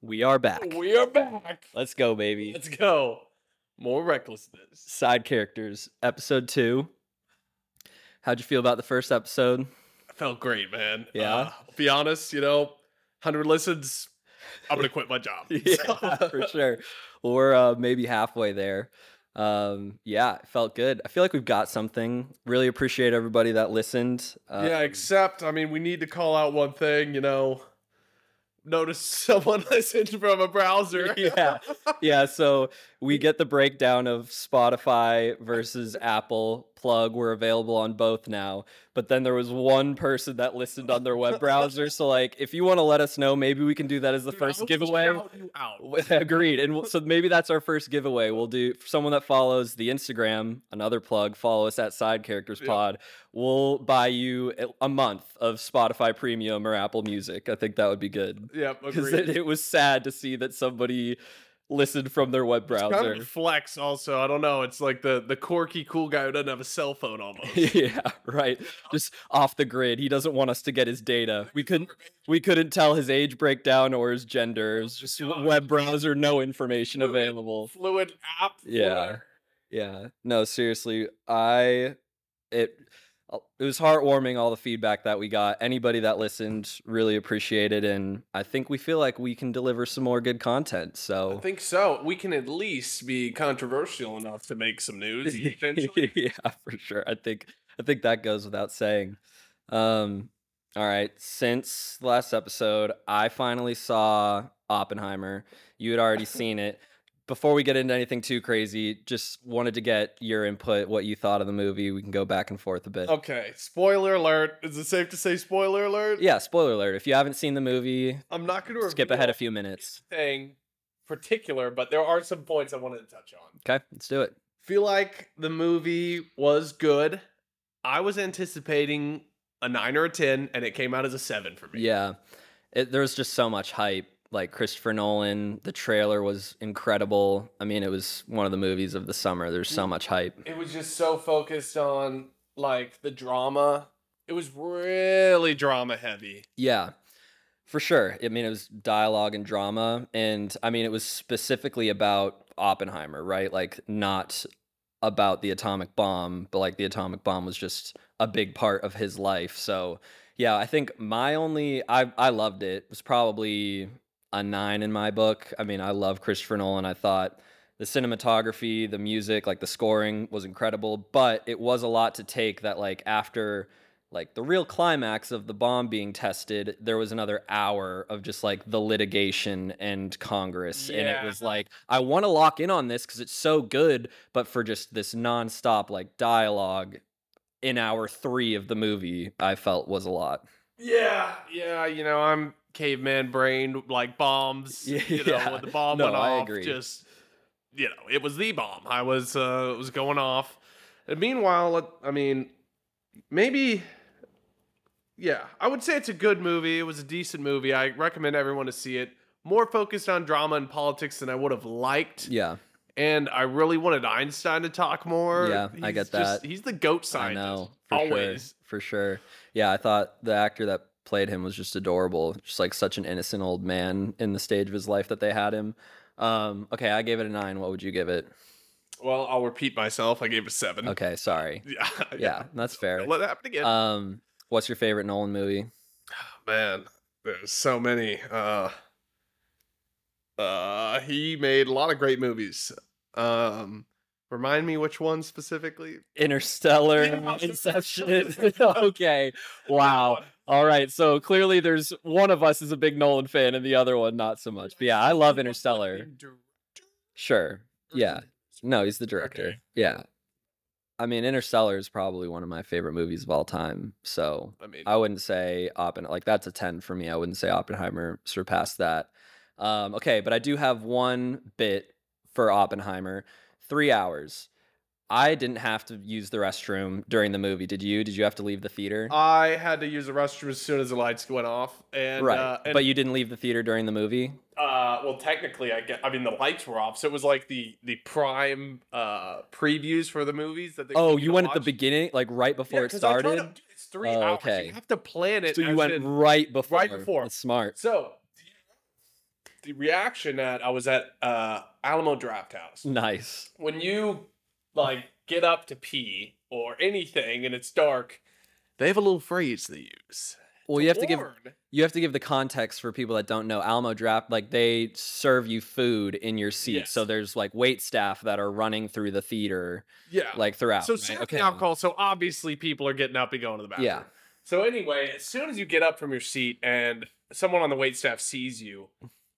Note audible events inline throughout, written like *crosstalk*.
We are back. We are back. Let's go, baby. Let's go. More recklessness. Side characters, episode two. How'd you feel about the first episode? I felt great, man. Yeah? Uh, be honest, you know, 100 listens, I'm going to quit my job. *laughs* yeah, *laughs* for sure. We're uh, maybe halfway there. Um, yeah, it felt good. I feel like we've got something. Really appreciate everybody that listened. Uh, yeah, except, I mean, we need to call out one thing, you know. Notice *laughs* someone listened from a browser. yeah. Yeah. So we get the breakdown of Spotify versus Apple plug. We're available on both now. But then there was one person that listened on their web *laughs* browser. So, like, if you want to let us know, maybe we can do that as the Dude, first giveaway. out. *laughs* Agreed. And we'll- so maybe that's our first giveaway. We'll do for someone that follows the Instagram, another plug, follow us at Side Characters Yeah. Pod. We'll buy you a- month of Spotify Premium or Apple Music. I think that would be good. Yep, *laughs* Because agreed. it, it was sad to see that somebody listened from their web It's kind browser. of flex also. I don't know. It's like the the quirky cool guy who doesn't have a cell phone *laughs* almost. yeah, right. Just off the grid. He doesn't want us to get his data. We couldn't we couldn't tell his age breakdown or his gender. Just web browser, no information available. Fluid app. Yeah. fluid. Yeah. No, seriously. I it it was heartwarming all the feedback that we got. Anybody that listened really appreciated and I think we feel like we can deliver some more good content. So I think so. We can at least be controversial enough to make some news. *laughs* Eventually. yeah, for sure. I think I think that goes without saying. Um all right, since last episode, I finally saw Oppenheimer. You had already seen it. Before we get into anything too crazy, just wanted to get your input, what you thought of the movie. We can go back and forth a bit. okay. Spoiler alert. Is it safe to say spoiler alert? Yeah, spoiler alert. If you haven't seen the movie, I'm not going to skip ahead a few minutes. Thing particular, but there are some points I wanted to touch on. Okay, let's do it. Feel like the movie was good. I was anticipating a nine or a ten, and it came out as a seven for me. Yeah, it, there was just so much hype. Like Christopher Nolan, the trailer was incredible. I mean, it was one of the movies of the summer. There's so mm. much hype. it was just so focused on like the drama. It was really drama heavy. Yeah, for sure. I mean, it was dialogue and drama, and I mean, it was specifically about Oppenheimer, right? Like, not about the atomic bomb, but like the atomic bomb was just a big part of his life. So, yeah, I think my only I I loved it. It was probably a nine in my book. I mean, I love Christopher Nolan. I thought the cinematography, the music, like the scoring was incredible, but it was a lot to take that like after like the real climax of the bomb being tested, there was another hour of just like the litigation and Congress. And it was like, I want to lock in on this because it's so good, but for just this nonstop like dialogue in hour three of the movie, I felt was a lot. Yeah, yeah. You know, I'm caveman brain, like bombs. *laughs* You know, Yeah. when the bomb No, went I off, agree. just you know, it was the bomb. I was uh, it was going off. And meanwhile, I mean, maybe. Yeah, I would say it's a good movie. It was a decent movie. I recommend everyone to see it. More focused on drama and politics than I would have liked. Yeah, And I really wanted Einstein to talk more. Yeah, I get He's just- that. he's the goat I scientist. know. For always. sure. For sure. Yeah, I thought the actor that played him was just adorable. Just like such an innocent old man in the stage of his life that they had him. Um, okay, I gave it a nine. What would you give it? Well, I'll repeat myself. I gave it a seven. Okay, sorry. *laughs* Yeah, Yeah, that's fair. Let it happen again. Um, what's your favorite Nolan movie? *sighs* Man, there's so many. Uh, uh, he made a lot of great movies. Um, remind me which one specifically? Interstellar, *laughs* Yeah. Inception. *laughs* okay. Wow. All right. So clearly there's one of us is a big Nolan fan and the other one not so much. But yeah, I love Interstellar. Sure. Yeah. No, he's the director. Okay. Yeah. I mean, Interstellar is probably one of my favorite movies of all time. So I mean, I wouldn't say Oppenheimer. Like that's a ten for me. I wouldn't say Oppenheimer surpassed that. Um, okay, but I do have one bit for Oppenheimer. Three hours. I didn't have to use the restroom during the movie. Did you? Did you have to leave the theater? I had to use the restroom as soon as the lights went off, and right. uh, and, but you didn't leave the theater during the movie. uh, well, technically, I get. I mean, the lights were off, so it was like the the prime uh previews for the movies that they. Oh, you went at the beginning, like right before Yeah, it started. to- dude, it's three Oh, hours. okay. You have to plan it. So you went in- right before. right before. That's smart. So the reaction that I was at uh, Alamo Drafthouse. Nice. When you like get up to pee or anything and it's dark, they have a little phrase they use. Well, you have to give you have to give the context for people that don't know. Alamo Draft, like they serve you food in your seat, Yes. so there's like wait staff that are running through the theater, yeah. like throughout. so right? serving alcohol. So obviously people are getting up and going to the bathroom. Yeah. So anyway, as soon as you get up from your seat and someone on the wait staff sees you,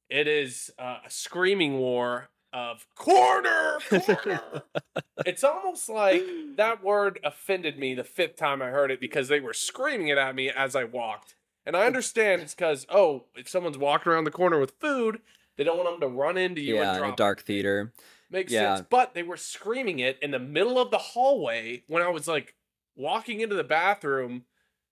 it is uh, a screaming war of corner, corner. *laughs* it's almost like *gasps* that word offended me the fifth time I heard it because they were screaming it at me as I walked. And I understand it's because oh, if someone's walking around the corner with food, they don't want them to run into you yeah, in a dark theater. Makes Yeah. sense. But they were screaming it in the middle of the hallway when I was like walking into the bathroom.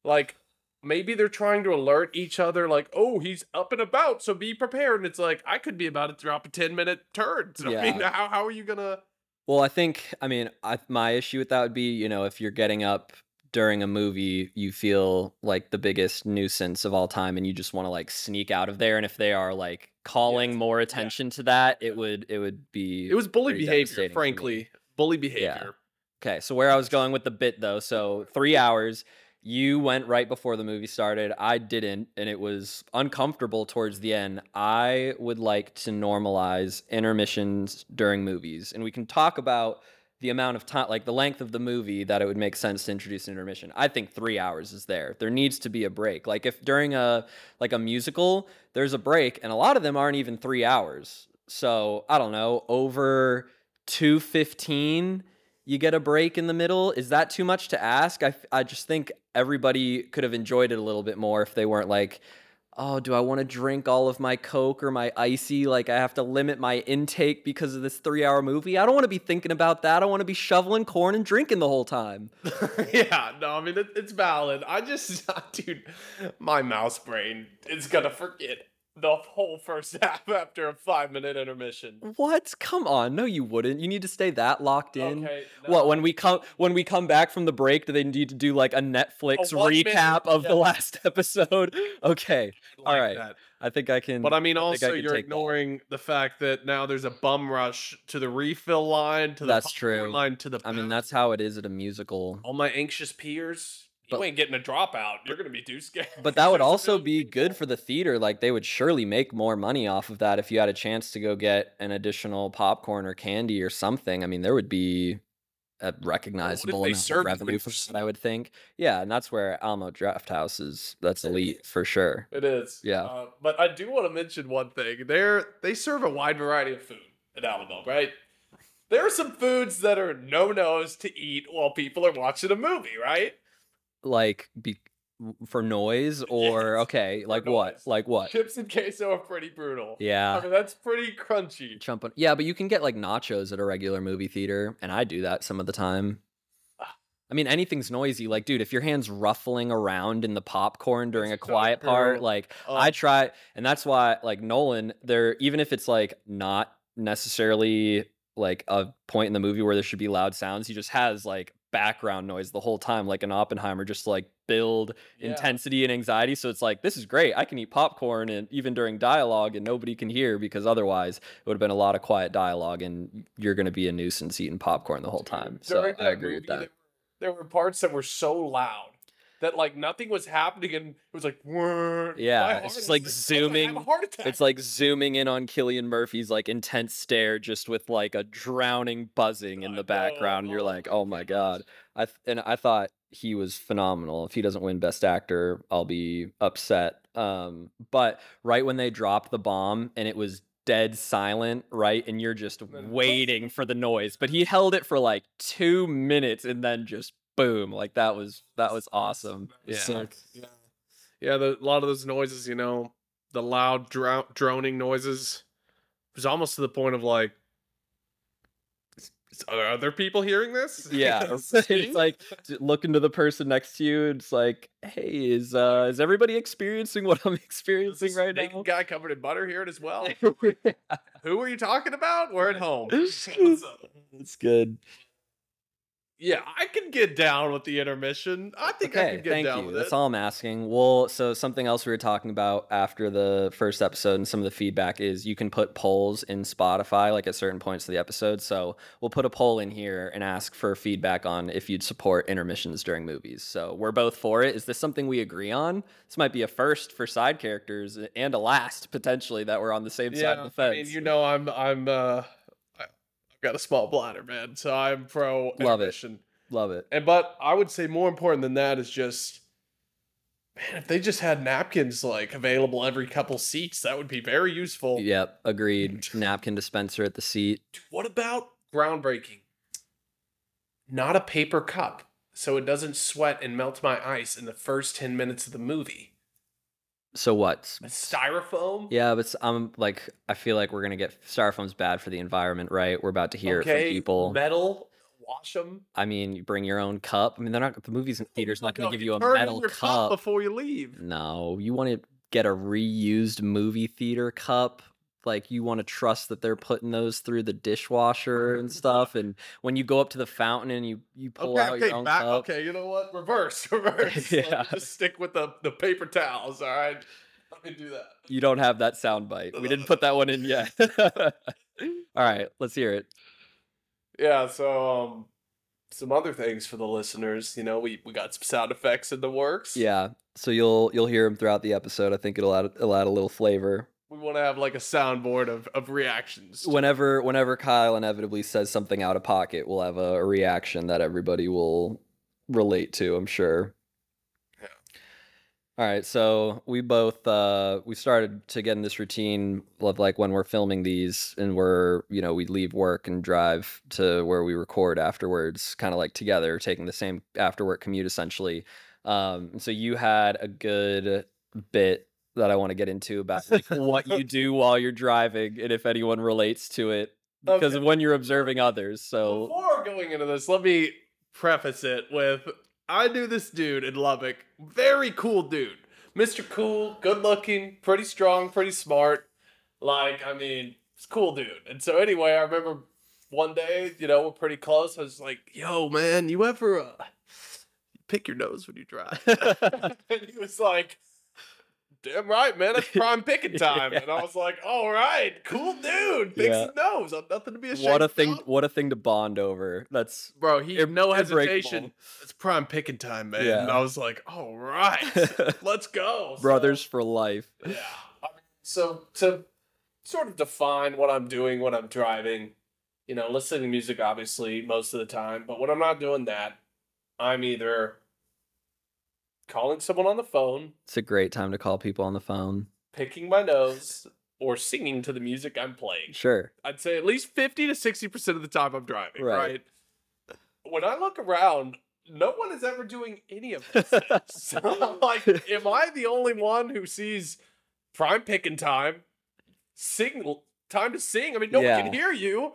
Like maybe they're trying to alert each other, like, oh, he's up and about, so be prepared. And it's like, I could be about to drop a 10 minute turn. So I mean, how, how are you gonna Well, I think I mean I, my issue with that would be you know if you're getting up during a movie, you feel like the biggest nuisance of all time, and you just want to like sneak out of there. And if they are like calling Yes. more attention to that, it would it would be it was bully behavior, devastating for me. frankly. Bully behavior. Okay, so where I was going with the bit though, so three hours. You went right before the movie started. I didn't, and it was uncomfortable towards the end. I would like to normalize intermissions during movies, and we can talk about the amount of time, like the length of the movie, that it would make sense to introduce an intermission. I think three hours is there. There needs to be a break. Like if during a like a musical, there's a break, and a lot of them aren't even three hours. So I don't know, over two fifteen you get a break in the middle. Is that too much to ask? I, I just think everybody could have enjoyed it a little bit more if they weren't like, oh, do I want to drink all of my Coke or my icy? Like, I have to limit my intake because of this three hour movie. I don't want to be thinking about that. I want to be shoveling corn and drinking the whole time. *laughs* yeah, no, I mean it, it's valid. I just, *laughs* dude, my mouse brain is gonna forget the whole first *laughs* half after a five minute intermission. What? Come on. No, you wouldn't. You need to stay that locked in. Okay, What when we come when we come back from the break? Do they need to do like a Netflix minute, recap of the last *laughs* episode? Okay, all like right. that. I think I can. But I mean, think I also you're take that. ignoring the fact that now there's a bum rush to the refill line, to the That's true. line, to the. I mean, that's how it is at a musical. all my anxious peers. But- you ain't getting a dropout. You're gonna be too scared. But that would *laughs* also be good for the theater. Like they would surely make more money off of that if you had a chance to go get an additional popcorn or candy or something. I mean, there would be a recognizable they amount of revenue for that. I would think. Yeah, and that's where Alamo Drafthouse is. That's elite for sure. It is. Yeah. Uh, but I do want to mention one thing. They're they serve a wide variety of food at Alamo, right? There are some foods that are no nos to eat while people are watching a movie, right? Like be for noise *laughs* or Yes, okay, like noise. what? Like what? Chips and queso are pretty brutal. yeah I mean that's pretty crunchy. Chumping. Yeah, but you can get like nachos at a regular movie theater, and I do that some of the time. Ah. I mean, anything's noisy. Like, dude, if your hand's ruffling around in the popcorn during It's a quiet part, like Oh. I try, and that's why, like Nolan, there, even if it's like not necessarily like a point in the movie where there should be loud sounds, he just has like background noise the whole time, like an Oppenheimer, just like build Yeah. intensity and anxiety. So it's like this is great. I can eat popcorn and even during dialogue, and nobody can hear because otherwise it would have been a lot of quiet dialogue, and you're going to be a nuisance eating popcorn the whole time. So I agree with that. There, there were parts that were so loud that like nothing was happening and it was like Yeah, it's just, like, zooming. have a heart attack. It's like zooming in on Cillian Murphy's like intense stare, just with like a drowning buzzing in the background. and you're like, oh my god. I th- and I thought he was phenomenal. If he doesn't win Best Actor, I'll be upset. Um, but right when they dropped the bomb and it was dead silent, right, and you're just waiting *laughs* for the noise, but he held it for like two minutes and then just boom, like that was that was awesome. That was Yeah. sick. Yeah. Yeah, the, a lot of those noises, you know, the loud drow- droning noises was almost to the point of like is- is- are other people hearing this? *laughs* Yeah, *laughs* *laughs* it's like j- looking to the person next to you. It's like, hey, is uh, is everybody experiencing what I'm experiencing this right naked now? guy covered in butter here as well. Who are you talking about? We're at home. it's good. Yeah, I can get down with the intermission. I think I can get thank down you. with That's it. all I'm asking. Well, so something else we were talking about after the first episode and some of the feedback is you can put polls in Spotify like at certain points of the episode. So we'll put a poll in here and ask for feedback on if you'd support intermissions during movies. So we're both for it. Is this something we agree on? This might be a first for side characters and a last potentially that we're on the same side of the fence. I mean, you know, I'm I'm uh, got a small bladder, man, so I'm pro Love it. intermission. Love it. And but I would say more important than that is just, man, if they just had napkins like available every couple seats, that would be very useful. Yep, agreed. Napkin dispenser at the seat. What about groundbreaking? Not a paper cup, so it doesn't sweat and melt my ice in the first ten minutes of the movie. So what? Styrofoam. Yeah, but I'm like, I feel like we're gonna get styrofoam's bad for the environment, right? We're about to hear it okay. from people. Metal. Wash them. I mean, you bring your own cup. I mean, they're not the movies and theaters not gonna give you a metal your cup. before you leave. No, you want to get a reused movie theater cup. Like you want to trust that they're putting those through the dishwasher and *laughs* stuff. And when you go up to the fountain and you you pull Okay, out okay, your own back. cup, Okay, you know what? Reverse, *laughs* reverse. *laughs* Yeah. just stick with the, the paper towels. All right, let me do that. you don't have that sound bite. We didn't put that one in yet. All right, let's hear it. Yeah. So, um, some other things for the listeners. You know, we we got some sound effects in the works. Yeah. So you'll you'll hear them throughout the episode. I think it'll add it'll add a little flavor. We want to have like a soundboard of of reactions. Whenever whenever Kyle inevitably says something out of pocket, we'll have a, a reaction that everybody will relate to. I'm sure. Yeah. All right. So we both uh, we started to get in this routine of like when we're filming these and we're you know we leave work and drive to where we record afterwards, kind of like together, taking the same after work commute essentially. Um, so you had a good bit that I want to get into about like what you *laughs* do while you're driving and if anyone relates to it because Okay. of when you're observing others. So Before going into this, let me preface it with I knew this dude in Lubbock. Very cool dude. Mr. Cool, good looking, pretty strong, pretty smart. Like, I mean, it's cool dude. And so anyway, I remember one day, you know, we're pretty close. I was like, yo, man, you ever uh, pick your nose when you drive? *laughs* and he was like, Damn right, man. It's *laughs* prime picking time. And I was like, all right, cool dude. Picks Yeah. nose. I'm nothing to be ashamed of. what a thing about. what a thing to bond over. That's Bro, he Ir- no hesitation. It's prime picking time, man. Yeah. And I was like, all right, *laughs* let's go. So, brothers for life. yeah. I mean, so to sort of define what I'm doing when I'm driving, you know, listening to music obviously most of the time, but when I'm not doing that, I'm either calling someone on the phone, It's a great time to call people on the phone. picking my nose, or singing to the music I'm playing. Sure. I'd say at least 50 to 60% of the time I'm driving, Right. right? When I look around, no one is ever doing any of this. *laughs* so I'm like, am I the only one who sees prime picking time, sing time to sing? I mean, no one Yeah. can hear you.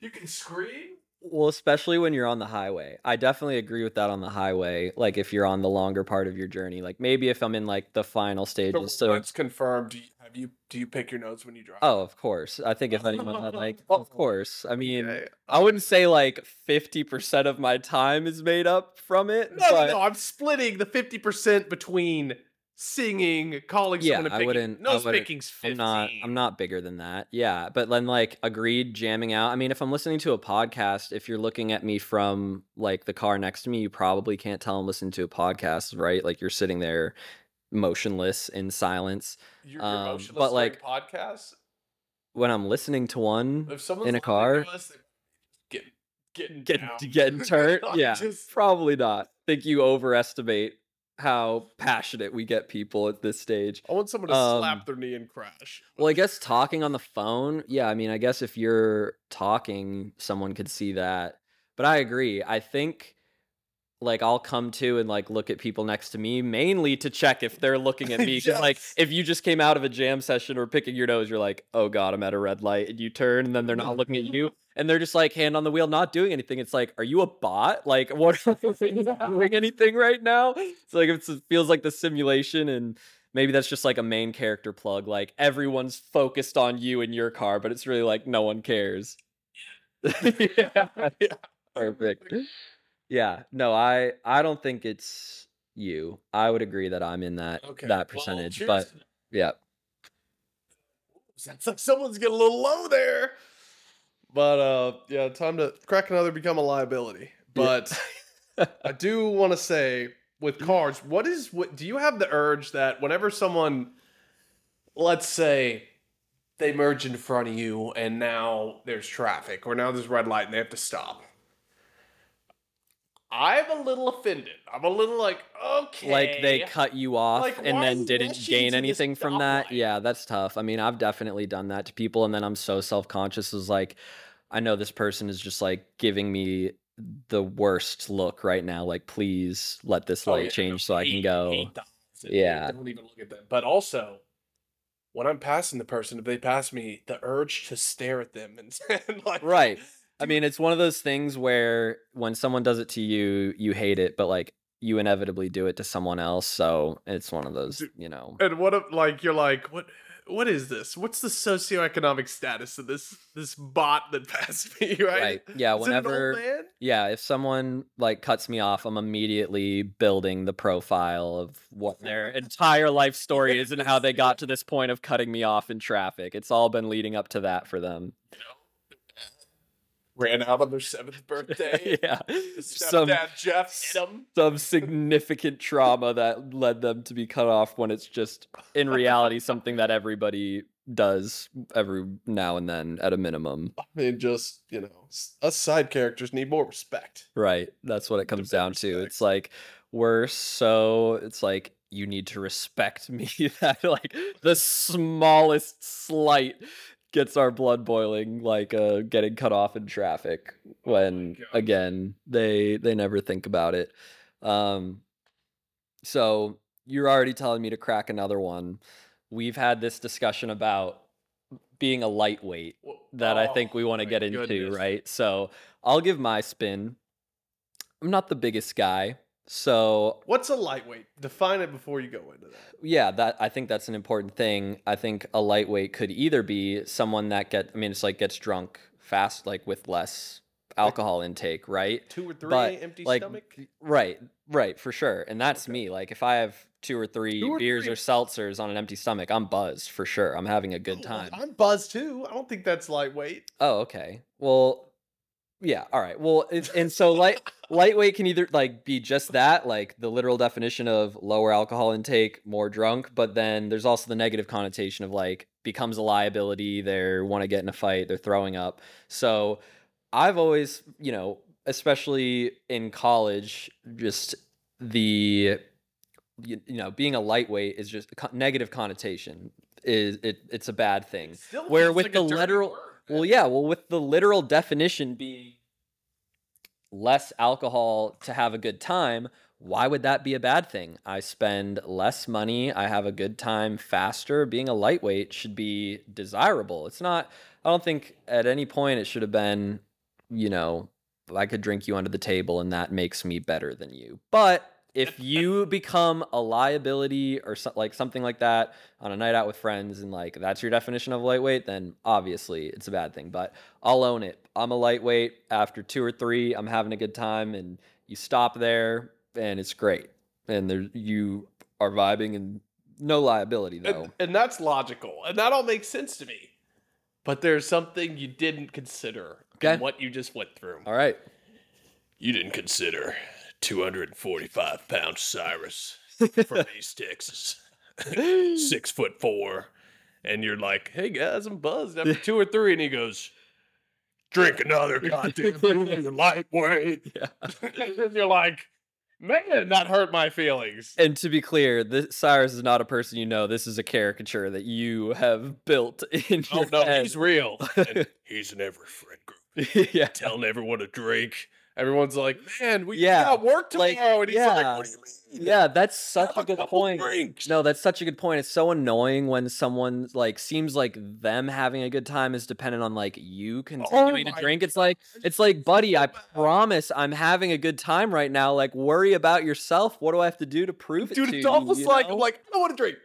You can scream. Well, especially when you're on the highway. I definitely agree with that on the highway. Like if you're on the longer part of your journey. Like maybe if I'm in like the final But stages. So it's confirmed, do you, have you do you pick your notes when you drive? Oh, of course. I think if anyone had like *laughs* oh. of course. I mean. I wouldn't say like 50% of my time is made up from it. No, but no, no, I'm splitting the 50% between singing, calling Yeah, someone I wouldn't- I Nose wouldn't- picking's 15. I'm not I'm not bigger than that. Yeah, but then like agreed jamming out. I mean, if I'm listening to a podcast, if you're looking at me from like the car next to me, you probably can't tell I'm listening to a podcast, right? Like you're sitting there motionless in silence. Your, Um, your motionless but, like, podcasts. When I'm listening to one If someone's in a car? us, get getting getting down. getting *laughs* turned, yeah, just- probably not. think you overestimate how passionate we get people at this stage. I want someone to Um, slap their knee and crash. Well, I guess talking on the phone, yeah, I mean, I guess if you're talking, someone could see that. But I agree. I think like I'll come to and like look at people next to me mainly to check if they're looking at *laughs* me. 'Cause, like if you just came out of a jam session or picking your nose, you're like, oh god, I'm at a red light, and you turn, and then they're not looking at *laughs* you, and they're just like hand on the wheel, not doing anything. It's like, are you a bot? Like, *laughs* what? Are *laughs* you doing anything right now? It's like it's, it feels like the simulation, and maybe that's just like a main character plug. Like everyone's focused on you and your car, but it's really like no one cares. *laughs* yeah, Perfect. Yeah, no, I I don't think it's you. I would agree that I'm in that Okay, that percentage, cheers but yeah. Sounds like someone's getting a little low there. But uh yeah, time to crack another become a liability. Yeah. But *laughs* I do want to say with cards, what is what do you have the urge that whenever someone let's say they merge in front of you and now there's traffic or now there's red light and they have to stop. I'm a little offended. I'm a little like, okay. like they cut you off Like, and then didn't gain anything from that. stoplight? Yeah, that's tough. I mean, I've definitely done that to people and then I'm so self-conscious is like I know this person is just like giving me the worst look right now. Like please let this Oh, light yeah, change so I can go. Yeah. Don't even look at them. But also, when I'm passing the person, if they pass me, the urge to stare at them *laughs* and, and like Right. I mean, it's one of those things where when someone does it to you, you hate it, but like you inevitably do it to someone else. So it's one of those, you know. And what if like you're like, what what is this? What's the socioeconomic status of this this bot that *laughs* passed me, right? Right. Yeah. Is it an old Whenever, yeah, if someone like cuts me off, I'm immediately building the profile of what their *laughs* entire life story is and how they got *laughs* to this point of cutting me off in traffic. It's all been leading up to that for them. Ran out on their seventh birthday. *laughs* yeah. Some Jeff some significant trauma that led them to be cut off when it's just in reality something that everybody does every now and then at a minimum I mean, just you know, us side characters need more respect. right that's what it comes down to it's like we're so it's like you need to respect *laughs* me that like the smallest slight gets our blood boiling like uh getting cut off in traffic when God. again they they never think about it um so you're already telling me to crack another one we've had this discussion about being a lightweight that I think we Oh, want to get into, goodness. right? So I'll give my spin. I'm not the biggest guy. So What's a lightweight? Define it before you go into that. yeah, that I think that's an important thing. I think a lightweight could either be someone that get I mean it's like gets drunk fast like with less alcohol intake, right? Two or three But, empty like, stomach. Right, right, for sure. And that's Okay. me. Like if I have two or three Two or beers three. or seltzers on an empty stomach, I'm buzzed for sure. I'm having a good Oh, time. I'm buzzed too. I don't think that's lightweight. Oh, okay. Well, yeah. All right. Well, and so light lightweight can either like be just that, like the literal definition of lower alcohol intake, more drunk, but then there's also the negative connotation of like becomes a liability. They want to get in a fight. They're throwing up. So I've always, you know, especially in college, just the you, you know being a lightweight is just negative connotation is it it's a bad thing Where with like the literal- word, well, yeah. Well, with the literal definition being less alcohol to have a good time, why would that be a bad thing? I spend less money, I have a good time faster. Being a lightweight should be desirable. It's not, I don't think at any point it should have been, you know, I could drink you under the table and that makes me better than you. But if you become a liability or so, like something like that on a night out with friends and like that's your definition of lightweight, then obviously it's a bad thing. But I'll own it. I'm a lightweight. After two or three, I'm having a good time, and you stop there, and it's great. And there you are vibing, and no liability though. And, and that's logical, and that all makes sense to me. But there's something you didn't consider Okay. in what you just went through. All right. You didn't consider 245 pound Cyrus *laughs* from East Texas, *laughs* six foot four, and you're like, "Hey guys, I'm buzzed after two or three. and he goes, "Drink another goddamn *laughs* beer, lightweight." Yeah. and you're like, "Man, that hurt my feelings." And to be clear, this Cyrus is not a person you know. This is a caricature that you have built in Oh no, head. he's real. And he's in every friend group, yeah. telling everyone to drink. Everyone's like, "Man, we Yeah, got work like, tomorrow," and he's like, yeah. "What do you mean?" Yeah, that's such Have a good point. drinks. No, that's such a good point. It's so annoying when someone like seems like them having a good time is dependent on like you oh continuing to Oh my drink. It's like it's like, buddy, I promise I'm having a good time right now. Like, worry about yourself. What do I have to do to prove it Dude, to it's you? almost you like know? I'm like, I don't want to drink.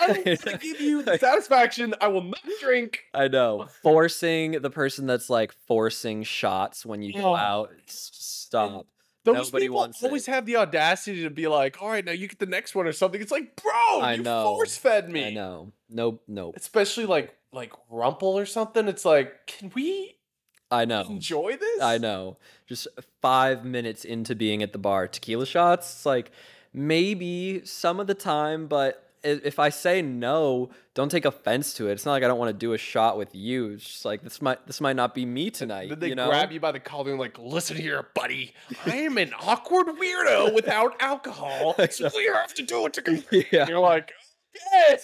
I give you the *laughs* satisfaction. I will not drink. I know. *laughs* Forcing the person that's like forcing shots when you go Oh. out. Stop. Those Nobody people wants always it. have the audacity to be like, "All right, now you get the next one or something." It's like, bro, I you know. force fed me. I know. Nope. Nope. Especially like like Rumple or something. It's like, can we I know. enjoy this? I know. Just five minutes into being at the bar, tequila shots. It's like maybe some of the time, but if I say no, don't take offense to it. It's not like I don't want to do a shot with you. It's just like this might this might not be me tonight. Then they you know? grab you by the collar and like, listen here, buddy. I am an awkward weirdo without alcohol. *laughs* So we have to do it together. *laughs* Yeah. And you're like,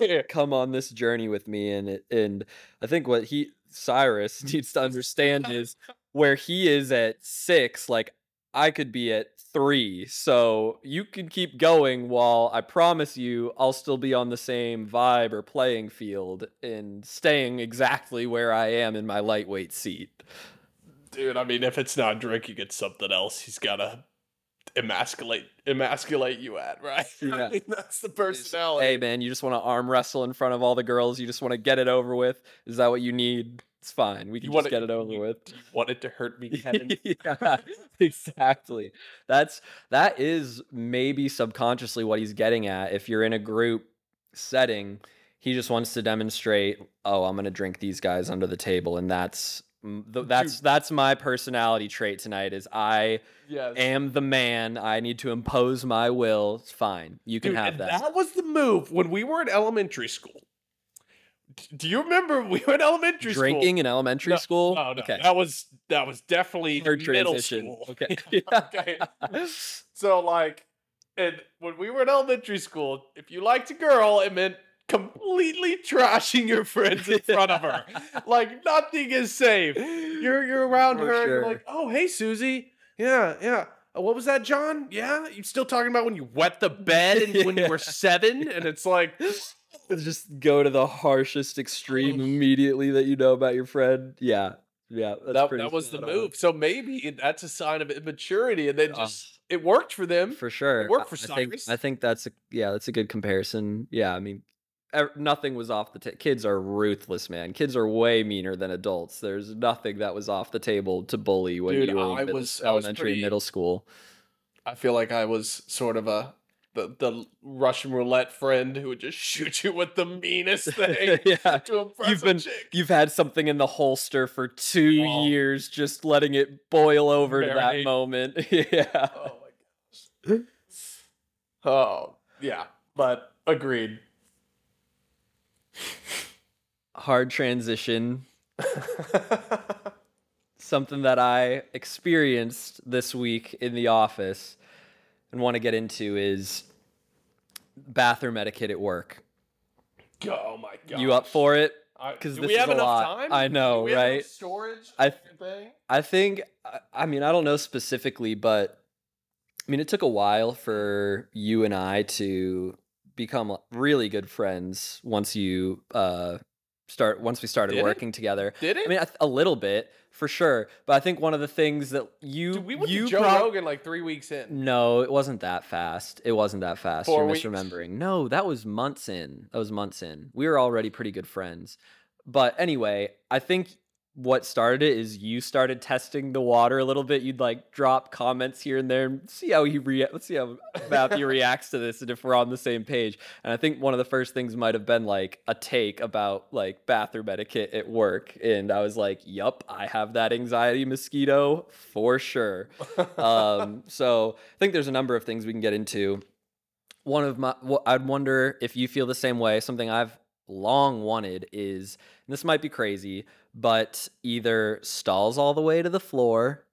okay. come on this journey with me and it, and I think what he Cyrus *laughs* needs to understand is where he is at 6 like I could be at 3 so you can keep going while I promise you I'll still be on the same vibe or playing field and staying exactly where I am in my lightweight seat Dude, I mean, if it's not drinking, it's something else. He's gotta emasculate emasculate you at, right? *laughs* Yeah. I mean, that's the personality. hey man you just want to arm wrestle in front of all the girls you just want to get it over with is that what you need it's fine we can You just get it over you- with You want it to hurt me, *laughs* Kevin? yeah, exactly. That's that is maybe subconsciously what he's getting at. If you're in a group setting, he just wants to demonstrate, oh, I'm gonna drink these guys under the table, and that's th- that's that's my personality trait tonight. Is I yes. am the man. I need to impose my will. It's fine. You can Dude, have that. that was the move when we were in elementary school. *laughs* Do you remember we were in elementary school? Drinking in elementary No, school. No, no, okay. that was that was definitely Hard middle transition. school. *laughs* Okay. *laughs* okay. So like, and when we were in elementary school, if you liked a girl, it meant completely trashing your friends in front of her. Like nothing is safe. You're you're around For her, and you're like, oh hey Susie, yeah yeah. Uh, what was that, John? Yeah, you still talking about when you wet the bed and when you were seven? And it's like, just go to the harshest extreme oh. immediately that you know about your friend. Yeah, yeah, that, that was the move. So maybe that's a sign of immaturity, and then just it worked for them. for sure. It worked for I think Cyrus. I think that's a yeah, that's a good comparison. Yeah, I mean, nothing was off the ta- kids are ruthless, man. Kids are way meaner than adults. There's nothing that was off the table to bully when Dude, you were in I was- I was elementary pretty- middle school. I feel like I was sort of a the, the Russian roulette friend who would just *laughs* shoot you with the meanest *laughs* thing *laughs* yeah. You've a been-. You've had something in the holster for two Oh. years, just letting it boil over to that moment. yeah. Oh my gosh. Oh yeah, but agreed. Hard transition. Something that I experienced this week in the office and want to get into is bathroom etiquette at work. oh my god. You up for it? I- 'Cause this we is a enough lot. time? I know, Do we have right? storage. I- thing. I think, I- I mean, I don't know specifically, but I mean, it took a while for you and I to become really good friends once you uh, start, once we started Did it? working together. Did it? I mean, th- a little bit for sure, but I think one of the things that you Dude, we went you to Joe prob- Rogan like three weeks in. No, it wasn't that fast. It wasn't that fast. Four You're weeks? misremembering. No, that was months in. That was months in. We were already pretty good friends. But anyway, I think what started it is you started testing the water a little bit. You'd like drop comments here and there and see how he rea- let's see how Matthew *laughs* reacts to this and if we're on the same page. And I think one of the first things might have been like a take about like bathroom etiquette at work. And I was like, Yup, I have that anxiety mosquito for sure um, *laughs* so I think there's a number of things we can get into. One of my, what I'd wonder if you feel the same way. Something I've long wanted is, and this might be crazy, but either stalls all the way to the floor,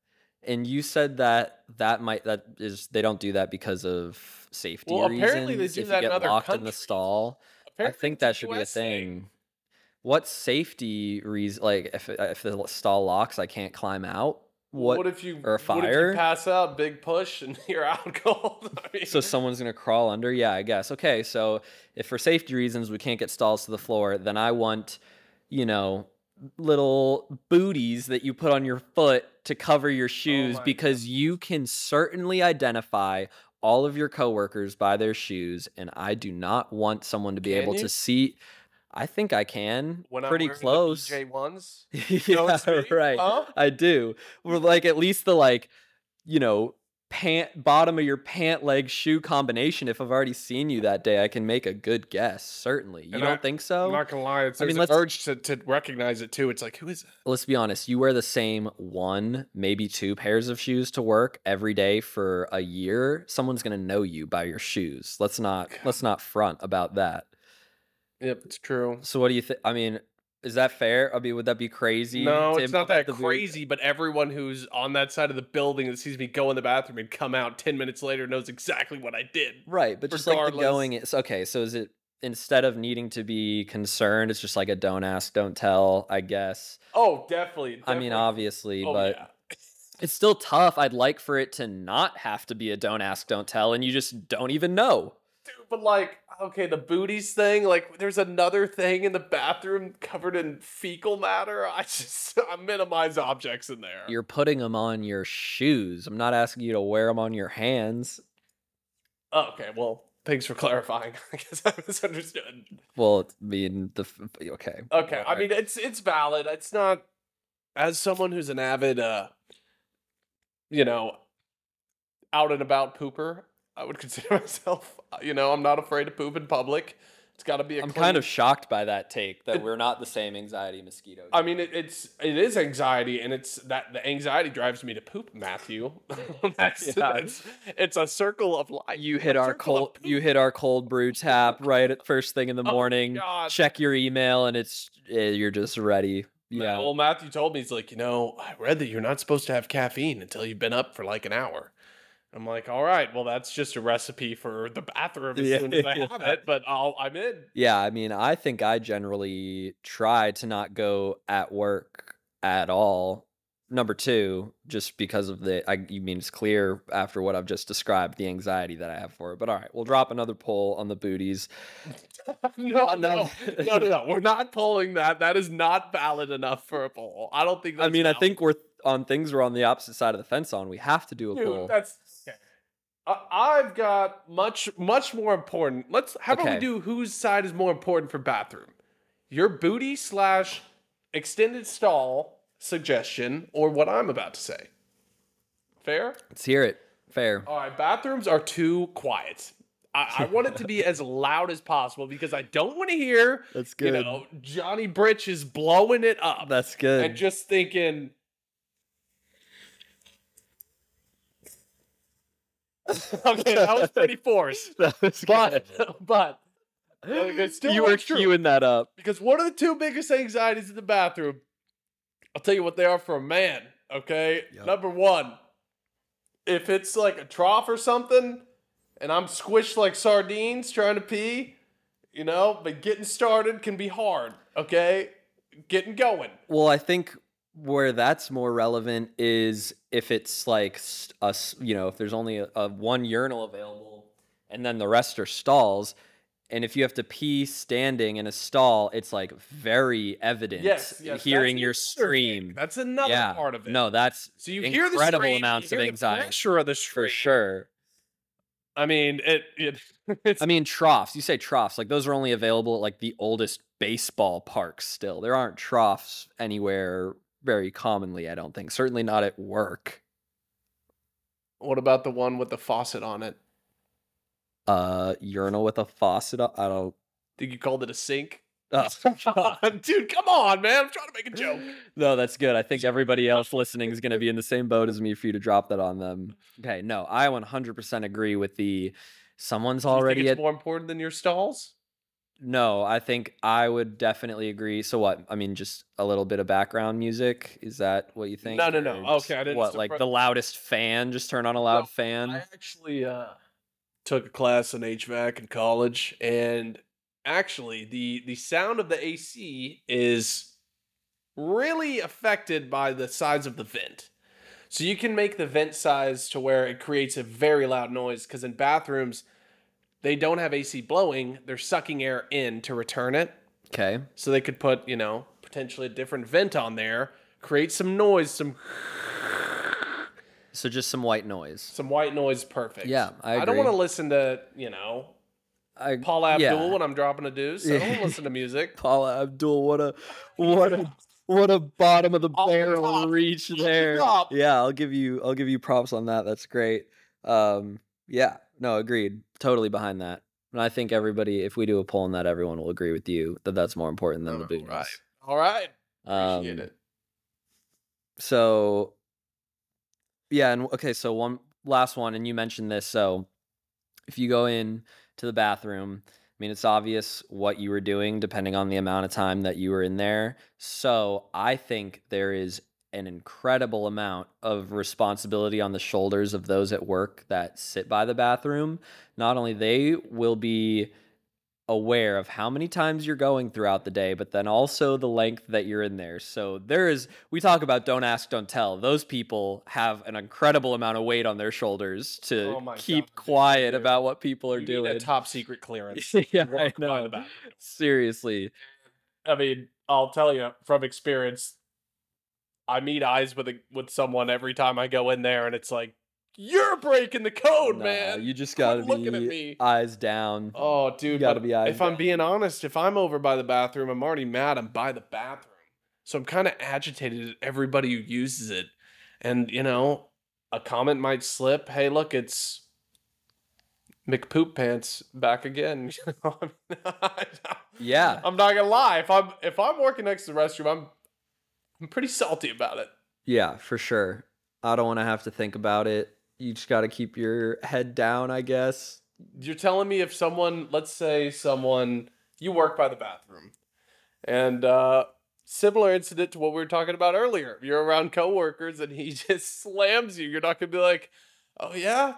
and you said that that might that is they don't do that because of safety Well, reasons. apparently they do if that you in get other locked in the countries. stall, I think that should be a thing. What safety reason? Like if if the stall locks, I can't climb out. What, What? if you or a What if fire? you pass out, big push, and *laughs* you're out *laughs* cold? I mean, so someone's gonna crawl under yeah i guess okay so if for safety reasons we can't get stalls to the floor then i want you know little booties that you put on your foot to cover your oh shoes my because you can certainly identify all of your coworkers by their shoes and i do not want someone to be Can able you? to see i think i can when I'm pretty wearing the close ones. *laughs* yeah right huh? I do. Or like at least the like, you know, pant bottom of your pant leg shoe combination. If I've already seen you that day, I can make a good guess. Certainly, you And don't I- think so? I'm not gonna lie. It's, I mean, an urge to, to recognize it too. It's like, who is it? let's be honest, you wear the same one, maybe two pairs of shoes to work every day for a year, someone's to know you by your shoes. Let's not let's not front about that. Yep, it's true. So what do you think? I mean, is that fair? I mean, would that be crazy? No, it's not that crazy, but everyone who's on that side of the building that sees me go in the bathroom and come out 10 minutes later knows exactly what I did. Right, but just like the going is okay, so is it instead of needing to be concerned, it's just like a don't ask, don't tell, I guess. Oh, definitely. I mean, obviously, Oh, but yeah. it's still tough. I'd like for it to not have to be a don't ask, don't tell, and you just don't even know. Dude, but like, okay, the booties thing, like, there's another thing in the bathroom covered in fecal matter. I just, *laughs* I minimize objects in there. You're putting them on your shoes. I'm not asking you to wear them on your hands. Oh, okay, well, thanks for clarifying. *laughs* I guess I misunderstood. Well, I mean, the okay. Okay, I mean, it's it's valid. It's not as someone who's an avid, uh, you know, out and about pooper. I would *laughs* consider myself, you know, I'm not afraid to poop in public. It's got to be a I'm clean- kind of shocked by that take that It- we're not the same anxiety mosquito. I mean, it, it's it is anxiety, and it's that the anxiety drives me to poop, Matthew. *laughs* That's, Yeah. *laughs* that's- it's a circle of life. you hit our cold you hit our cold brew tap right at first thing in the Oh, morning God. check your email and it's eh, you're just ready Yeah. yeah Well, Matthew told me he's like, you know, I read that you're not supposed to have caffeine until you've been up for like an hour. I'm like, all right, well, that's just a recipe for the bathroom as Yeah, soon as I yeah. *laughs* have it, but I'll, I'm in. yeah i mean i think i generally try to not go at work at all number two just because of the i you mean it's clear after what i've just described the anxiety that i have for it but all right we'll drop another poll on the booties *laughs* *laughs* no, no, no, no, no. We're not polling that. That is not valid enough for a poll. I don't think. That's i mean i think we're on things we're on the opposite side of the fence on we have to do a Dude, poll that's I've got much, much more important. Let's. How about we do whose side is more important for bathroom? Your booty slash extended stall suggestion, or what I'm about to say. Fair. let's hear it fair All right. Bathrooms are too quiet. I, I *laughs* want it to be as loud as possible because I don't want to hear, that's good. you know, Johnny Britches blowing it up that's good and just thinking. *laughs* okay, that was pretty forced. *laughs* That was But good. *laughs* but like, it still you were true. queuing that up. because one of the two biggest anxieties in the bathroom? I'll tell you what they are for a man. Okay, Yep. number one, if it's like a trough or something, and I'm squished like sardines trying to pee, you know, but getting started can be hard. Okay, getting going. Well, I think where that's more relevant is if it's like s- a s- you know if there's only a, a one urinal available and then the rest are stalls and if you have to pee standing in a stall it's like very evident Yes, yes, hearing your another thing. scream That's another yeah part of it. no that's so you hear the incredible amounts of hear the anxiety pressure of the for sure I mean, it. it *laughs* it's, i mean troughs you say troughs like those are only available at like the oldest baseball parks still there aren't troughs anywhere very commonly i don't think certainly not at work what about the one with the faucet on it? uh urinal with a faucet on- i don't think you called it a sink. oh, *laughs* *laughs* Dude, come on, man. I'm trying to make a joke. no that's good i think everybody else listening is going to be in the same boat as me for you to drop that on them okay no i 100% agree with the someone's Do you think already it's at more important than your stalls? No i think i would definitely agree so what i mean just a little bit of background music is that what you think No, no, no. Or Okay, I didn't what like the loudest fan just turn on a loud fan I actually uh, took a class in HVAC in college, and actually, the the sound of the AC is really affected by the size of the vent. So you can make the vent size to where it creates a very loud noise. Because in bathrooms, they don't have AC blowing; they're sucking air in to return it. okay So they could put, you know, potentially a different vent on there, create some noise, some so just some white noise some white noise. Perfect. Yeah, I I don't want to listen to, you know, I, Paula Abdul yeah. when I'm dropping a deuce. I don't want to *laughs* listen to music. Paula Abdul, what a what a what a bottom of the Off barrel reach there. Yeah, I'll give you I'll give you props on that. That's great. Um, yeah, no, agreed. Totally behind that. And I think everybody, if we do a poll on that, everyone will agree with you that that's more important than the All right. All right. Appreciate Um, it. So, yeah, and okay, so one last one, and you mentioned this. So, if you go in to the bathroom, I mean, it's obvious what you were doing depending on the amount of time that you were in there. So, I think there is an incredible amount of responsibility on the shoulders of those at work that sit by the bathroom. Not only they will be aware of how many times you're going throughout the day, but then also the length that you're in there. So there is, we talk about don't ask, don't tell. Those people have an incredible amount of weight on their shoulders to Oh keep God, quiet dude. about what people are You doing. need a top secret clearance. *laughs* yeah, I know. Seriously. I mean, I'll tell you from experience, I meet eyes with a, with someone every time I go in there, and it's like, you're breaking the code, Nah, man. You just gotta at be eyes down. Oh, dude, gotta be eyes if I'm being honest, if I'm over by the bathroom, I'm already mad. I'm by the bathroom, so I'm kind of agitated at everybody who uses it, and you know, a comment might slip. Hey, look, it's McPoop Pants back again. *laughs* You know, I mean, *laughs* Yeah. I'm not gonna lie. If I'm if I'm working next to the restroom, I'm I'm pretty salty about it. Yeah, for sure. I don't want to have to think about it. You just got to keep your head down, I guess. You're telling me if someone, let's say someone you work by the bathroom, and uh similar incident to what we were talking about earlier. You're around coworkers and he *laughs* just slams you. You're not gonna be like, oh yeah,